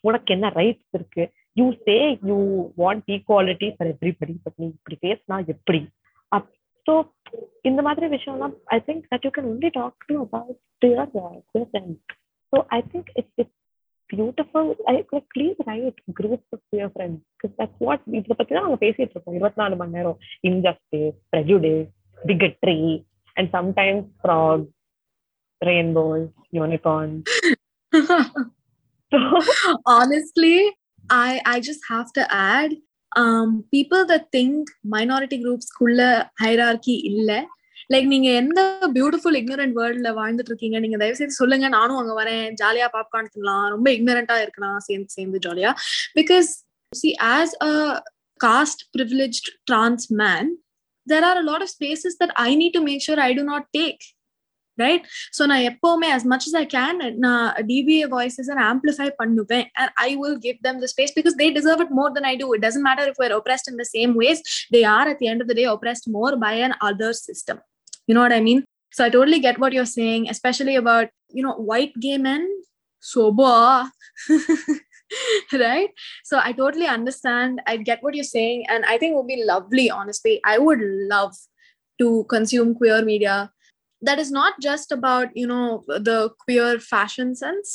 Speaker 3: உனக்கு என்ன ரைட்ஸ் இருக்கு? You say you want equality for everybody but நீ இப்படி பேசினா எப்படி? ஸோ இந்த மாதிரி விஷயம்லாம் I think that you can only talk to about your queer friends so I think it's it's beautiful I like please right group of queer friends because that's what இதை பற்றி தான் நாங்கள் பேசிட்டு இருக்கோம். இருபத்தி நாலு மணி நேரம் injustice prejudice bigotry and sometimes frogs, rainbows, unicorns. So
Speaker 4: honestly i i just have to add um people that think minority groups குள்ள hierarchy இல்ல லைக் நீங்க எந்த பியூட்டிஃபுல் இக்னரண்ட் வேர்ல்ட்ல வாழ்ந்துட்டு இருக்கீங்க நீங்க தயவு செய்து சொல்லுங்க நானும் அங்க வரேன் ஜாலியா பாப்கார்ன் தின்னலாம் ரொம்ப இக்னரண்டா இருக்கலாம் சேர்ந்து சேர்ந்து ஜாலியா because see as a caste privilege trans man there are a lot of spaces that I need to make sure I do not take. Right? So நான் எப்பவுமே as much as I can நான் DBA voices and amplify பண்ணுவேன் and I will give them the space because they deserve it more than I do. It doesn't matter if we're oppressed in the same ways. They are at the end of the day oppressed more by an other system. You know what I mean? So I totally get what you're saying, especially about, you know, white gay men. Soba. right? So I totally understand. I get what you're saying. And I think it would be lovely, honestly. I would love to consume queer media that is not just about you know the queer fashion sense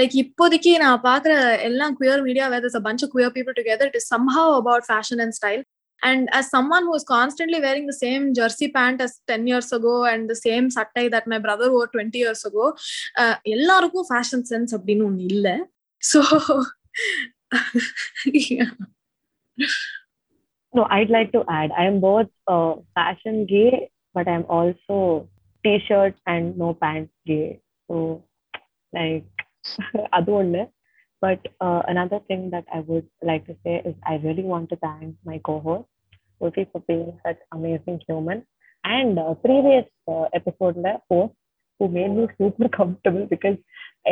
Speaker 4: like இப்போதைக்கு நான் பார்க்குற எல்லாம் queer media where there's a bunch of queer people together it is somehow about fashion and style and as someone who was constantly wearing the same jersey pant as 10 years ago and the same sattai that my brother wore 20 years ago uh, எல்லாருக்கும் fashion sense அப்படின்னு ஒண்ணு இல்லை so, yeah.
Speaker 3: No, I'd like to add. I am both uh, fashion gay, but I'm also t-shirt and no pants gay. So, like, but uh, another thing that I would like to say is I really want to thank my co-host Urfi for being such amazing human. And uh, previous uh, episode la post who made me super comfortable because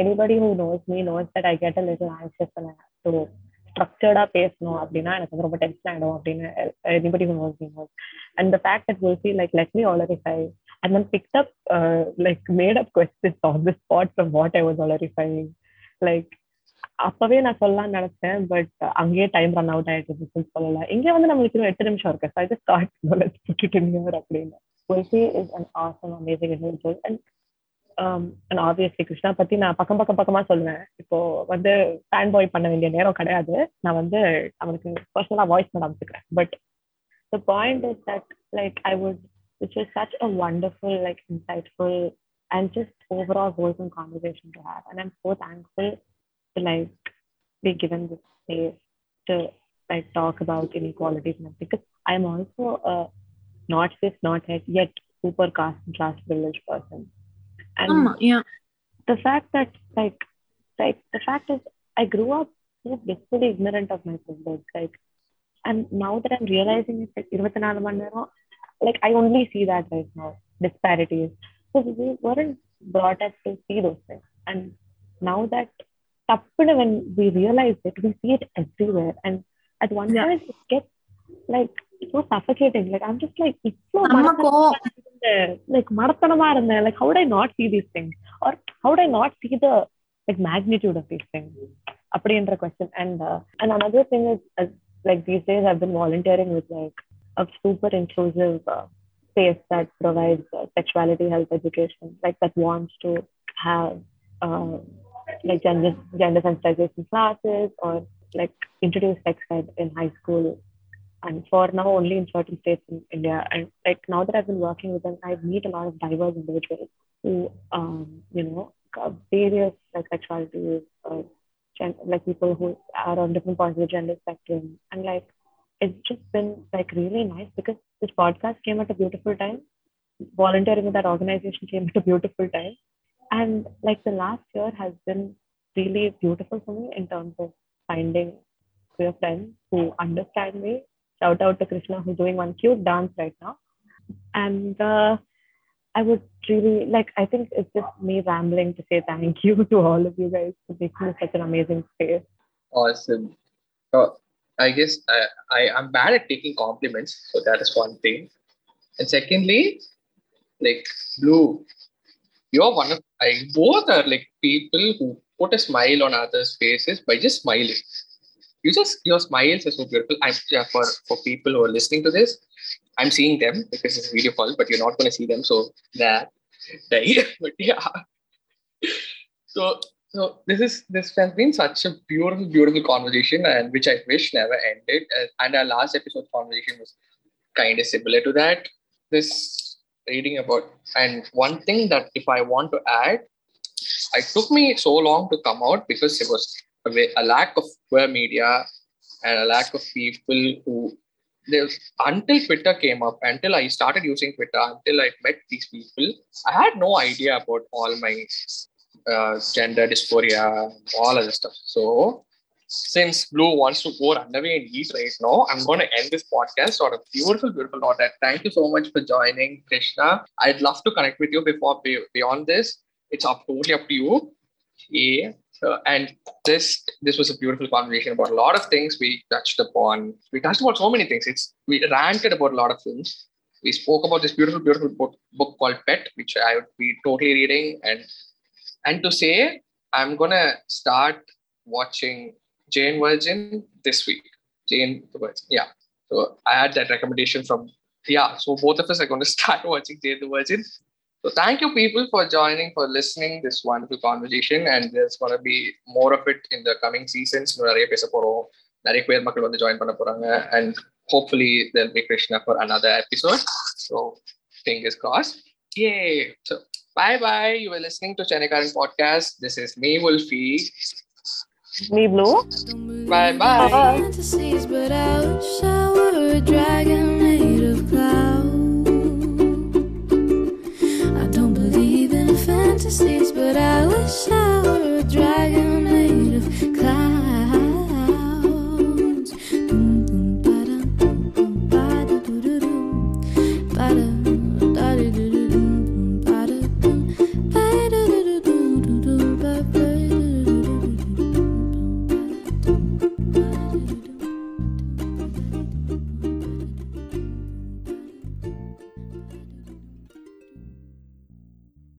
Speaker 3: anybody who knows me knows that I get a little anxious and I have to ஸ்ட்ரக்சர்டா பேசணும் அப்படின்னா எனக்கு ரொம்ப tension ஆயிடும் அப்படின்னு anybody who knows me knows and the fact that will see like let me clarify and then picked up like made up questions on the spot from what I was clarifying like அப்பவே நான் சொல்லலாம்னு நினைச்சேன் but அங்கேயே time run out ஆயிட்டு சொல்லல. இங்கே வந்து நம்மளுக்கு இன்னும் எட்டு நிமிஷம் இருக்கு. ஸோ ஐ ஜஸ்ட் ஸ்டார்ட் புட்டுட்டு அப்படின்னு. Wifey is an awesome amazing individual and um, and obviously Krishna பத்தி நான் பக்கம் பக்கம் பக்கமா சொல்லுவேன் இப்போ வந்து ஃபேன் பாய் பண்ண வேண்டிய நேரம் கிடையாது நான் வந்து அவனுக்கு பர்சனலா வாய்ஸ் பண்ண அமைச்சுக்கிறேன் but the point is that like I would which was such a wonderful like insightful and just overall wholesome conversation to have and I'm so thankful to like be given this space to like talk about inequalities and everything. because I'm also a not cis not het yet super caste and class privileged person and
Speaker 4: ஆமா yeah
Speaker 3: the fact that like like the fact is I grew up so blissfully ignorant of my privilege like and now that I'm realizing it like 24 மணி நேரம் like I only see that right now disparities so we weren't brought up to see those things and now that tappuna when we realize it we see it everywhere and at one
Speaker 4: Yeah.
Speaker 3: point it gets like so suffocating like I'm just like it's so
Speaker 4: நம்ம கோவம்
Speaker 3: like மடத்தனமா இருந்தேன் like how would I not see these things or how would I not see the like magnitude of these things அப்படின்ற question and uh, and another thing is uh, like these days I've been volunteering with like a super inclusive uh, space that provides uh, sexuality health education like that wants to have uh, like gender gender sensitization classes or like introduce sex ed in high school and for now only in certain states in India. And like now that I've been working with them, I meet a lot of diverse individuals who, um, you know, various like sexualities, or gen- like people who are on different parts of the gender spectrum, and like it's just been like really nice because this podcast came at a beautiful time. Volunteering with that organization came at a beautiful time, and like the last year has been really beautiful for me in terms of finding queer friends who understand me shout out to Krishna who's doing one cute dance right now. And uh, I would really like, I think it's just me rambling to say thank you to all of you guys for making such an amazing space.
Speaker 5: Awesome. So I guess I, I I'm bad at taking compliments, so that is one thing. And secondly, like Blue, you're one of I both are like people who put a smile on others' faces by just smiling. You just your smiles are so beautiful. I'm yeah, for for people who are listening to this, I'm seeing them because it's a video call, but you're not gonna see them, so that die. but yeah. So so this is this has been such a beautiful, beautiful conversation, and which I wish never ended. And- And our last episode conversation was kind of similar to that. This reading about and one thing that if I want to add, it took me so long to come out because it was a, lack of queer media and a lack of people who there's until Twitter came up, until I started using Twitter, until I met these people, I had no idea about all my uh, gender dysphoria, all other stuff. So, since Blue wants to go run away and eat right now, I'm going to end this podcast on a beautiful, beautiful note. Thank you so much for joining, Krishna. I'd love to connect with you before be- beyond this. It's up totally up to you. Yeah. So, and this this was a beautiful conversation about a lot of things we touched upon. We touched about so many things. It's we ranted about a lot of things. We spoke about this beautiful, beautiful book, book called Pet, which I would be totally reading. And and to say, I'm gonna start watching Jane Virgin this week. Jane the Virgin, yeah. So I had that recommendation from yeah. So both of us are going to start watching Jane the Virgin. So thank you people for joining, for listening this wonderful conversation, and there's going to be more of it in the coming seasons. நிறைய பேச போறோம் நிறைய பேர் மக்கள் வந்து join பண்ண போறாங்க and hopefully there'll be Krishna for another episode. So fingers crossed. Yay! So bye bye. You were listening to Chanikaran podcast. This is me, Wolfie.
Speaker 3: Me blue.
Speaker 5: Bye bye.
Speaker 1: but I wish I were a dragon.